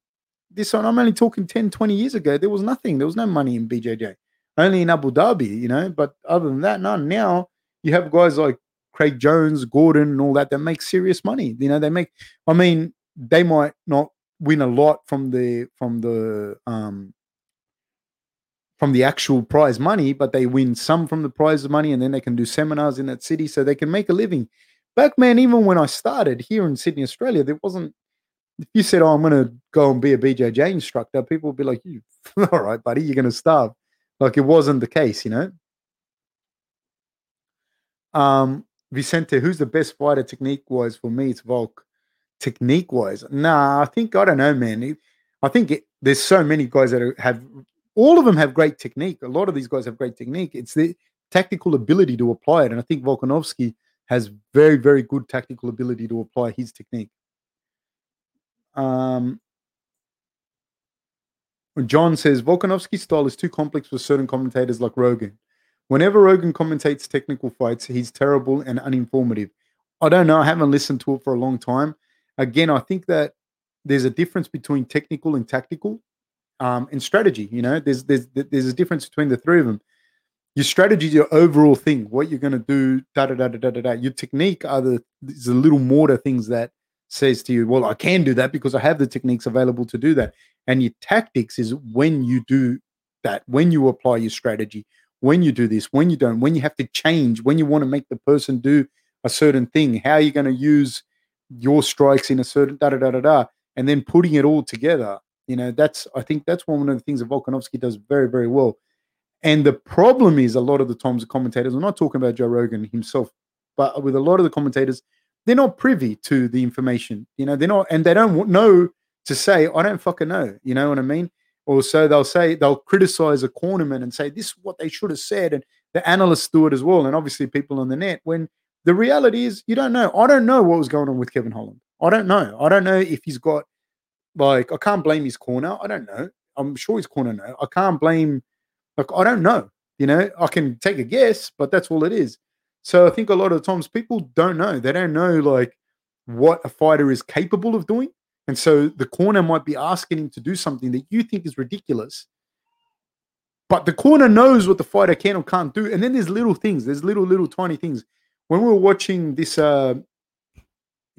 this one, I'm only talking 10, 20 years ago, there was nothing. There was no money in BJJ only in Abu Dhabi, you know. But other than that, none. Now you have guys like Craig Jones, Gordon, and all that that make serious money. You know, they make. I mean, they might not win a lot from the from the um from the actual prize money, but they win some from the prize money, and then they can do seminars in that city, so they can make a living. Back man, even when I started here in Sydney, Australia, there wasn't. If you said, "Oh, I'm going to go and be a BJJ instructor," people would be like, "You, all right, buddy, you're going to starve." Like it wasn't the case, you know. Um, Vicente, who's the best fighter technique wise for me? It's Volk. Technique wise, nah, I think I don't know, man. I think it, there's so many guys that are, have all of them have great technique. A lot of these guys have great technique. It's the tactical ability to apply it, and I think Volkanovski has very, very good tactical ability to apply his technique. Um, John says Volkanovski's style is too complex for certain commentators like Rogan. Whenever Rogan commentates technical fights, he's terrible and uninformative. I don't know. I haven't listened to it for a long time. Again, I think that there's a difference between technical and tactical um, and strategy. You know, there's there's there's a difference between the three of them. Your strategy is your overall thing, what you're going to do, da da da da da da. Your technique are the is a little more to things that says to you, well, I can do that because I have the techniques available to do that. And your tactics is when you do that, when you apply your strategy, when you do this, when you don't, when you have to change, when you want to make the person do a certain thing, how you're going to use your strikes in a certain da da da da da, and then putting it all together. You know, that's I think that's one of the things that Volkanovski does very, very well. And the problem is a lot of the times the commentators, I'm not talking about Joe Rogan himself, but with a lot of the commentators, they're not privy to the information. You know, they're not, and they don't know to say, I don't fucking know. You know what I mean? Or so they'll say, they'll criticize a cornerman and say, this is what they should have said. And the analysts do it as well. And obviously people on the net, when the reality is you don't know. I don't know what was going on with Kevin Holland. I don't know. I don't know if he's got, like, I can't blame his corner. I don't know. I'm sure his corner know. I can't blame like I don't know. You know, I can take a guess, but that's all it is. So I think a lot of times people don't know. They don't know like what a fighter is capable of doing. And so the corner might be asking him to do something that you think is ridiculous. But the corner knows what the fighter can or can't do. And then there's little things, there's little, little tiny things. When we were watching this, uh,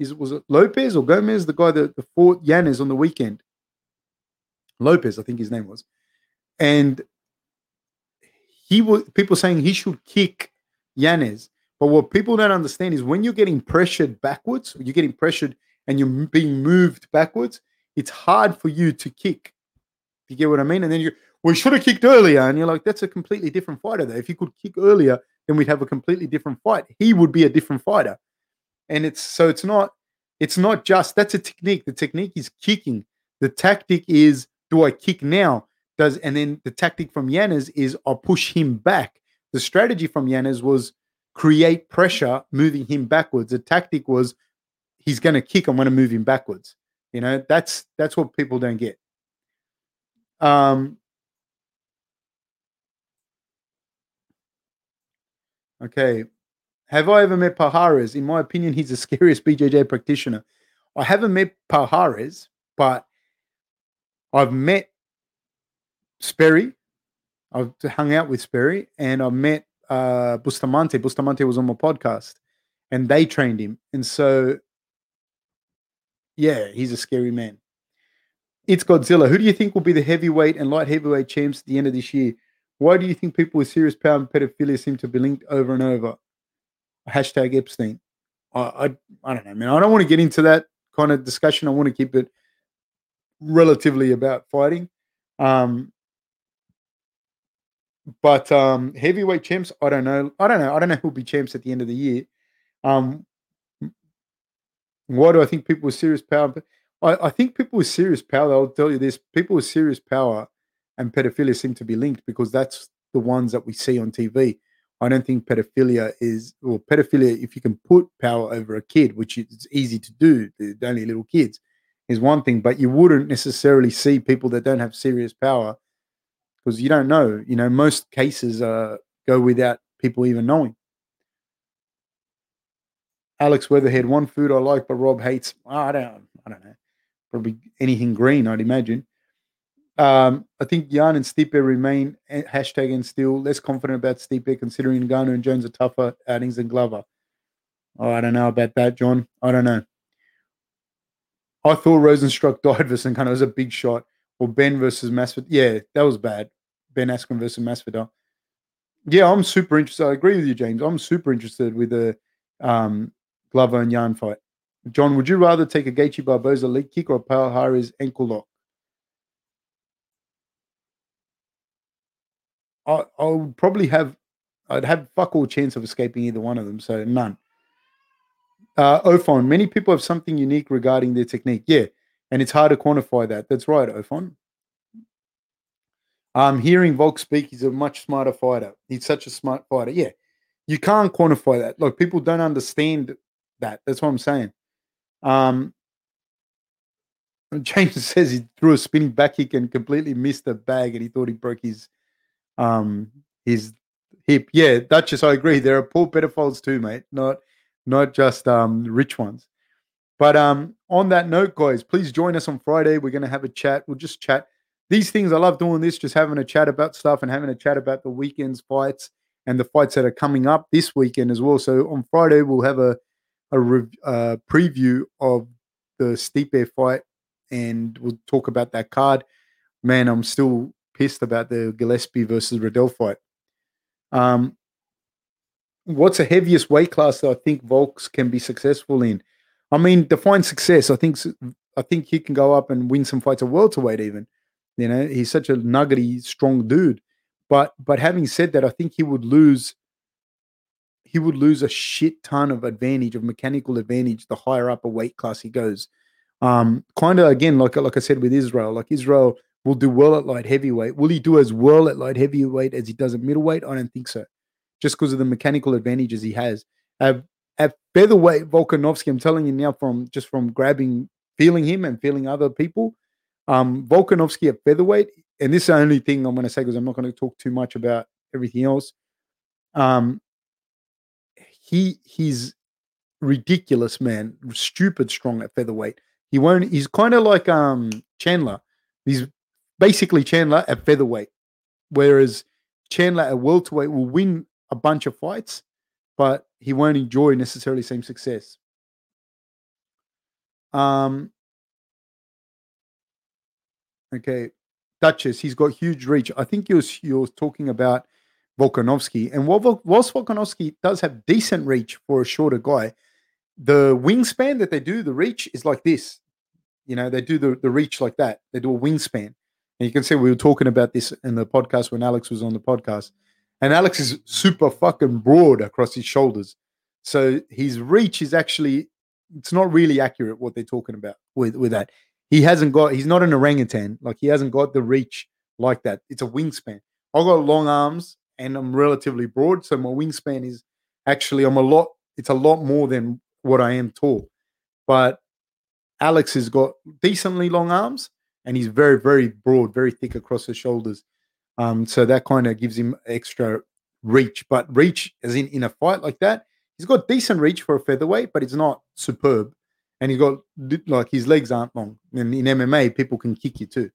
is was it Lopez or Gomez, the guy that the fought Yanez on the weekend? Lopez, I think his name was. And he was people saying he should kick Yanez. But what people don't understand is when you're getting pressured backwards, you're getting pressured and you're being moved backwards, it's hard for you to kick. You get what I mean? And then you we should have kicked earlier. And you're like, that's a completely different fighter there. If you could kick earlier, then we'd have a completely different fight. He would be a different fighter. And it's so it's not it's not just that's a technique. The technique is kicking. The tactic is do I kick now? does and then the tactic from Yanez is I'll push him back. The strategy from Yanez was create pressure, moving him backwards. The tactic was he's going to kick. I'm going to move him backwards. You know, that's that's what people don't get. Um. Okay. Have I ever met Palhares? In my opinion, he's the scariest BJJ practitioner. I haven't met Palhares, but I've met Sperry. I've hung out with Sperry and I've met uh, Bustamante. Bustamante was on my podcast and they trained him. And so, yeah, he's a scary man. It's Godzilla. Who do you think will be the heavyweight and light heavyweight champs at the end of this year? Why do you think people with serious power and pedophilia seem to be linked over and over? Hashtag Epstein. I, I, I don't know, man. I don't want to get into that kind of discussion. I want to keep it relatively about fighting. Um, but um, heavyweight champs, I don't know. I don't know. I don't know who'll be champs at the end of the year. Um, why do I think people with serious power? I, I think people with serious power, I'll tell you this people with serious power and pedophilia seem to be linked because that's the ones that we see on TV. I don't think pedophilia is, or pedophilia, if you can put power over a kid, which is easy to do, they're only little kids, is one thing, but you wouldn't necessarily see people that don't have serious power because you don't know. You know, most cases uh, go without people even knowing. Alex Weatherhead, one food I like, but Rob hates. I don't. I don't know. Probably anything green, I'd imagine. Um, I think Yan and Stipe remain hashtag and still less confident about Stipe, considering Ngannou and Jones are tougher outings than Glover. Oh, I don't know about that, John. I don't know. I thought Rozenstruik died versus Ngannou was a big shot or Ben versus Masvidal. Yeah, that was bad. Ben Askren versus Masvidal. Yeah, I'm super interested. I agree with you, James. I'm super interested with the um, Glover and Yan fight. John, would you rather take a Gaethje Barboza leg kick or Palhares ankle lock? I, I would probably have, I'd have fuck all chance of escaping either one of them. So none. Uh, Ophon, many people have something unique regarding their technique. Yeah, and it's hard to quantify that. That's right, Ophon. Um, hearing Volk speak, he's a much smarter fighter. He's such a smart fighter. Yeah, you can't quantify that. Like people don't understand that. That's what I'm saying. Um, James says he threw a spinning back kick and completely missed the bag, and he thought he broke his um his hip. Yeah, Duchess, I agree. There are poor pedophiles too, mate. Not not just um rich ones. But um, on that note, guys, please join us on Friday. We're going to have a chat. We'll just chat. These things, I love doing this, just having a chat about stuff and having a chat about the weekend's fights and the fights that are coming up this weekend as well. So on Friday we'll have a a rev- uh, preview of the Stipe fight, and we'll talk about that card. Man, I'm still pissed about the Gillespie versus Riddell fight. Um, what's the heaviest weight class that I think Volks can be successful in? I mean, define success. I think I think he can go up and win some fights at welterweight. Even, you know, he's such a nuggety, strong dude. But but having said that, I think he would lose. He would lose a shit ton of advantage of mechanical advantage the higher up a weight class he goes. Um, kind of again, like like I said with Israel, like Israel will do well at light heavyweight. Will he do as well at light heavyweight as he does at middleweight? I don't think so, just because of the mechanical advantages he has. At, at featherweight, Volkanovski, I'm telling you now from just from grabbing, feeling him and feeling other people, um, Volkanovski at featherweight, and this is the only thing I'm going to say because I'm not going to talk too much about everything else. Um, he he's ridiculous, man, stupid strong at featherweight. He won't. He's kind of like um Chandler. He's basically Chandler at featherweight, whereas Chandler at welterweight will win a bunch of fights, but he won't enjoy necessarily same success. Um. Okay, Duchess. He's got huge reach. I think you're you're talking about Volkanovski, and whilst Volkanovski does have decent reach for a shorter guy, the wingspan that they do, the reach is like this. You know, they do the, the reach like that. They do a wingspan. And you can see we were talking about this in the podcast when Alex was on the podcast. And Alex is super fucking broad across his shoulders. So his reach is actually it's not really accurate what they're talking about with, with that. He hasn't got he's not an orangutan. Like he hasn't got the reach like that. It's a wingspan. I've got long arms and I'm relatively broad. So my wingspan is actually I'm a lot it's a lot more than what I am tall. But Alex has got decently long arms and he's very, very broad, very thick across the shoulders. Um, so that kind of gives him extra reach. But reach, as in in a fight like that, he's got decent reach for a featherweight, but it's not superb. And he's got like his legs aren't long. And in MMA, people can kick you too.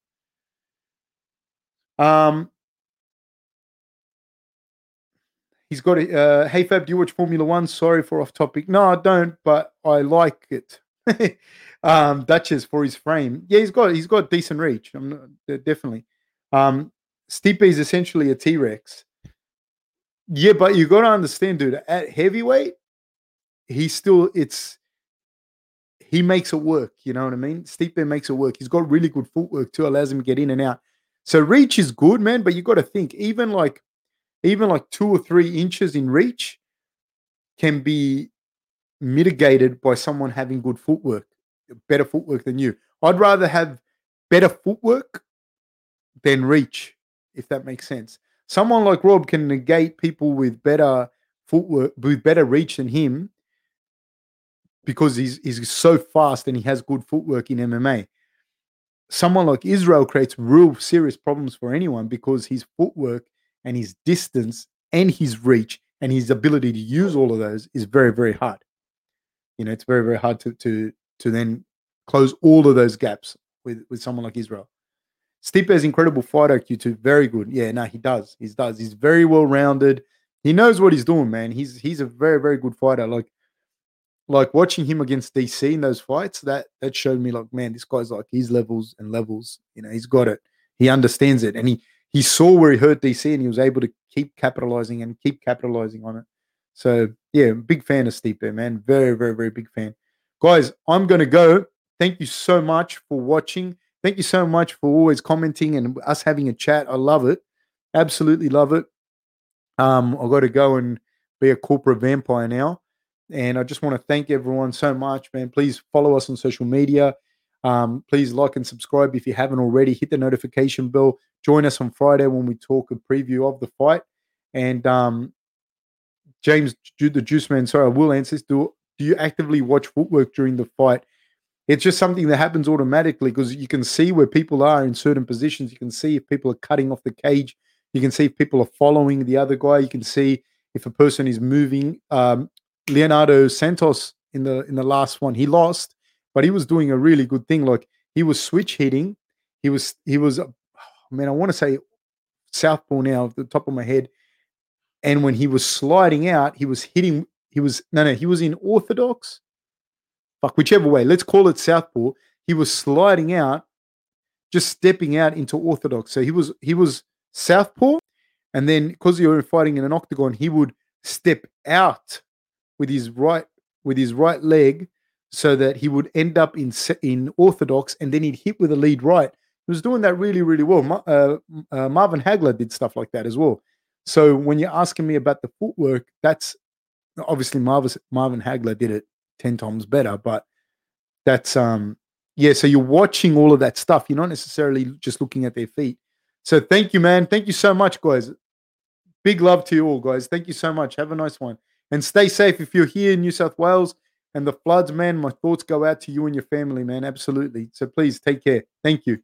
Um, he's got a uh, hey Fab, do you watch Formula One? Sorry for off topic. No, I don't, but I like it. um, Duchess for his frame. Yeah, he's got he's got decent reach. I'm not, definitely. Um, Stipe is essentially a T Rex. Yeah, but you got to understand, dude. At heavyweight, he's still it's he makes it work. You know what I mean? Stipe makes it work. He's got really good footwork too, allows him to get in and out. So reach is good, man. But you got to think, even like even like two or three inches in reach can be mitigated by someone having good footwork better footwork than you. I'd rather have better footwork than reach, if that makes sense. Someone like Rob can negate people with better footwork, with better reach than him, because he's he's so fast and he has good footwork in MMA. Someone like Israel creates real serious problems for anyone because his footwork and his distance and his reach and his ability to use all of those is very very hard. You know, it's very very hard to to to then close all of those gaps with with someone like Israel. Stipe has incredible fight IQ too. Very good. Yeah, no, he does. He does. He's very well rounded. He knows what he's doing, man. He's he's a very very good fighter. Like like watching him against DC in those fights, that that showed me like, man, this guy's like his levels and levels. You know, he's got it. He understands it, and he he saw where he hurt DC, and he was able to keep capitalizing and keep capitalizing on it. So yeah, big fan of Stipe, man. Very very very big fan. Guys, I'm going to go. Thank you so much for watching. Thank you so much for always commenting and us having a chat. I love it. Absolutely love it. Um, I've got to go and be a corporate vampire now. And I just want to thank everyone so much, man. Please follow us on social media. Um, please like and subscribe if you haven't already. Hit the notification bell. Join us on Friday when we talk a preview of the fight. And um, James, the Juice Man, sorry, I will answer this. Do do you actively watch footwork during the fight? It's just something that happens automatically because you can see where people are in certain positions. You can see if people are cutting off the cage. You can see if people are following the other guy. You can see if a person is moving. Um, Leonardo Santos in the in the last one, he lost, but he was doing a really good thing. Like he was switch hitting. He was he was. Oh, man, I want to say southpaw now, off the top of my head. And when he was sliding out, he was hitting, he was, no, no, he was in orthodox. Fuck, whichever way, let's call it southpaw. He was sliding out, just stepping out into orthodox. So he was, he was southpaw. And then because you were fighting in an octagon, he would step out with his right, with his right leg so that he would end up in in orthodox and then he'd hit with a lead right. He was doing that really, really well. Uh, uh, Marvin Hagler did stuff like that as well. So when you're asking me about the footwork, that's obviously Marvin Marvin Hagler did it ten times better, but that's um yeah. So you're watching all of that stuff. You're not necessarily just looking at their feet. So thank you, man. Thank you so much, guys. Big love to you all, guys. Thank you so much. Have a nice one and stay safe if you're here in New South Wales and the floods, man. My thoughts go out to you and your family, man. Absolutely. So please take care. Thank you.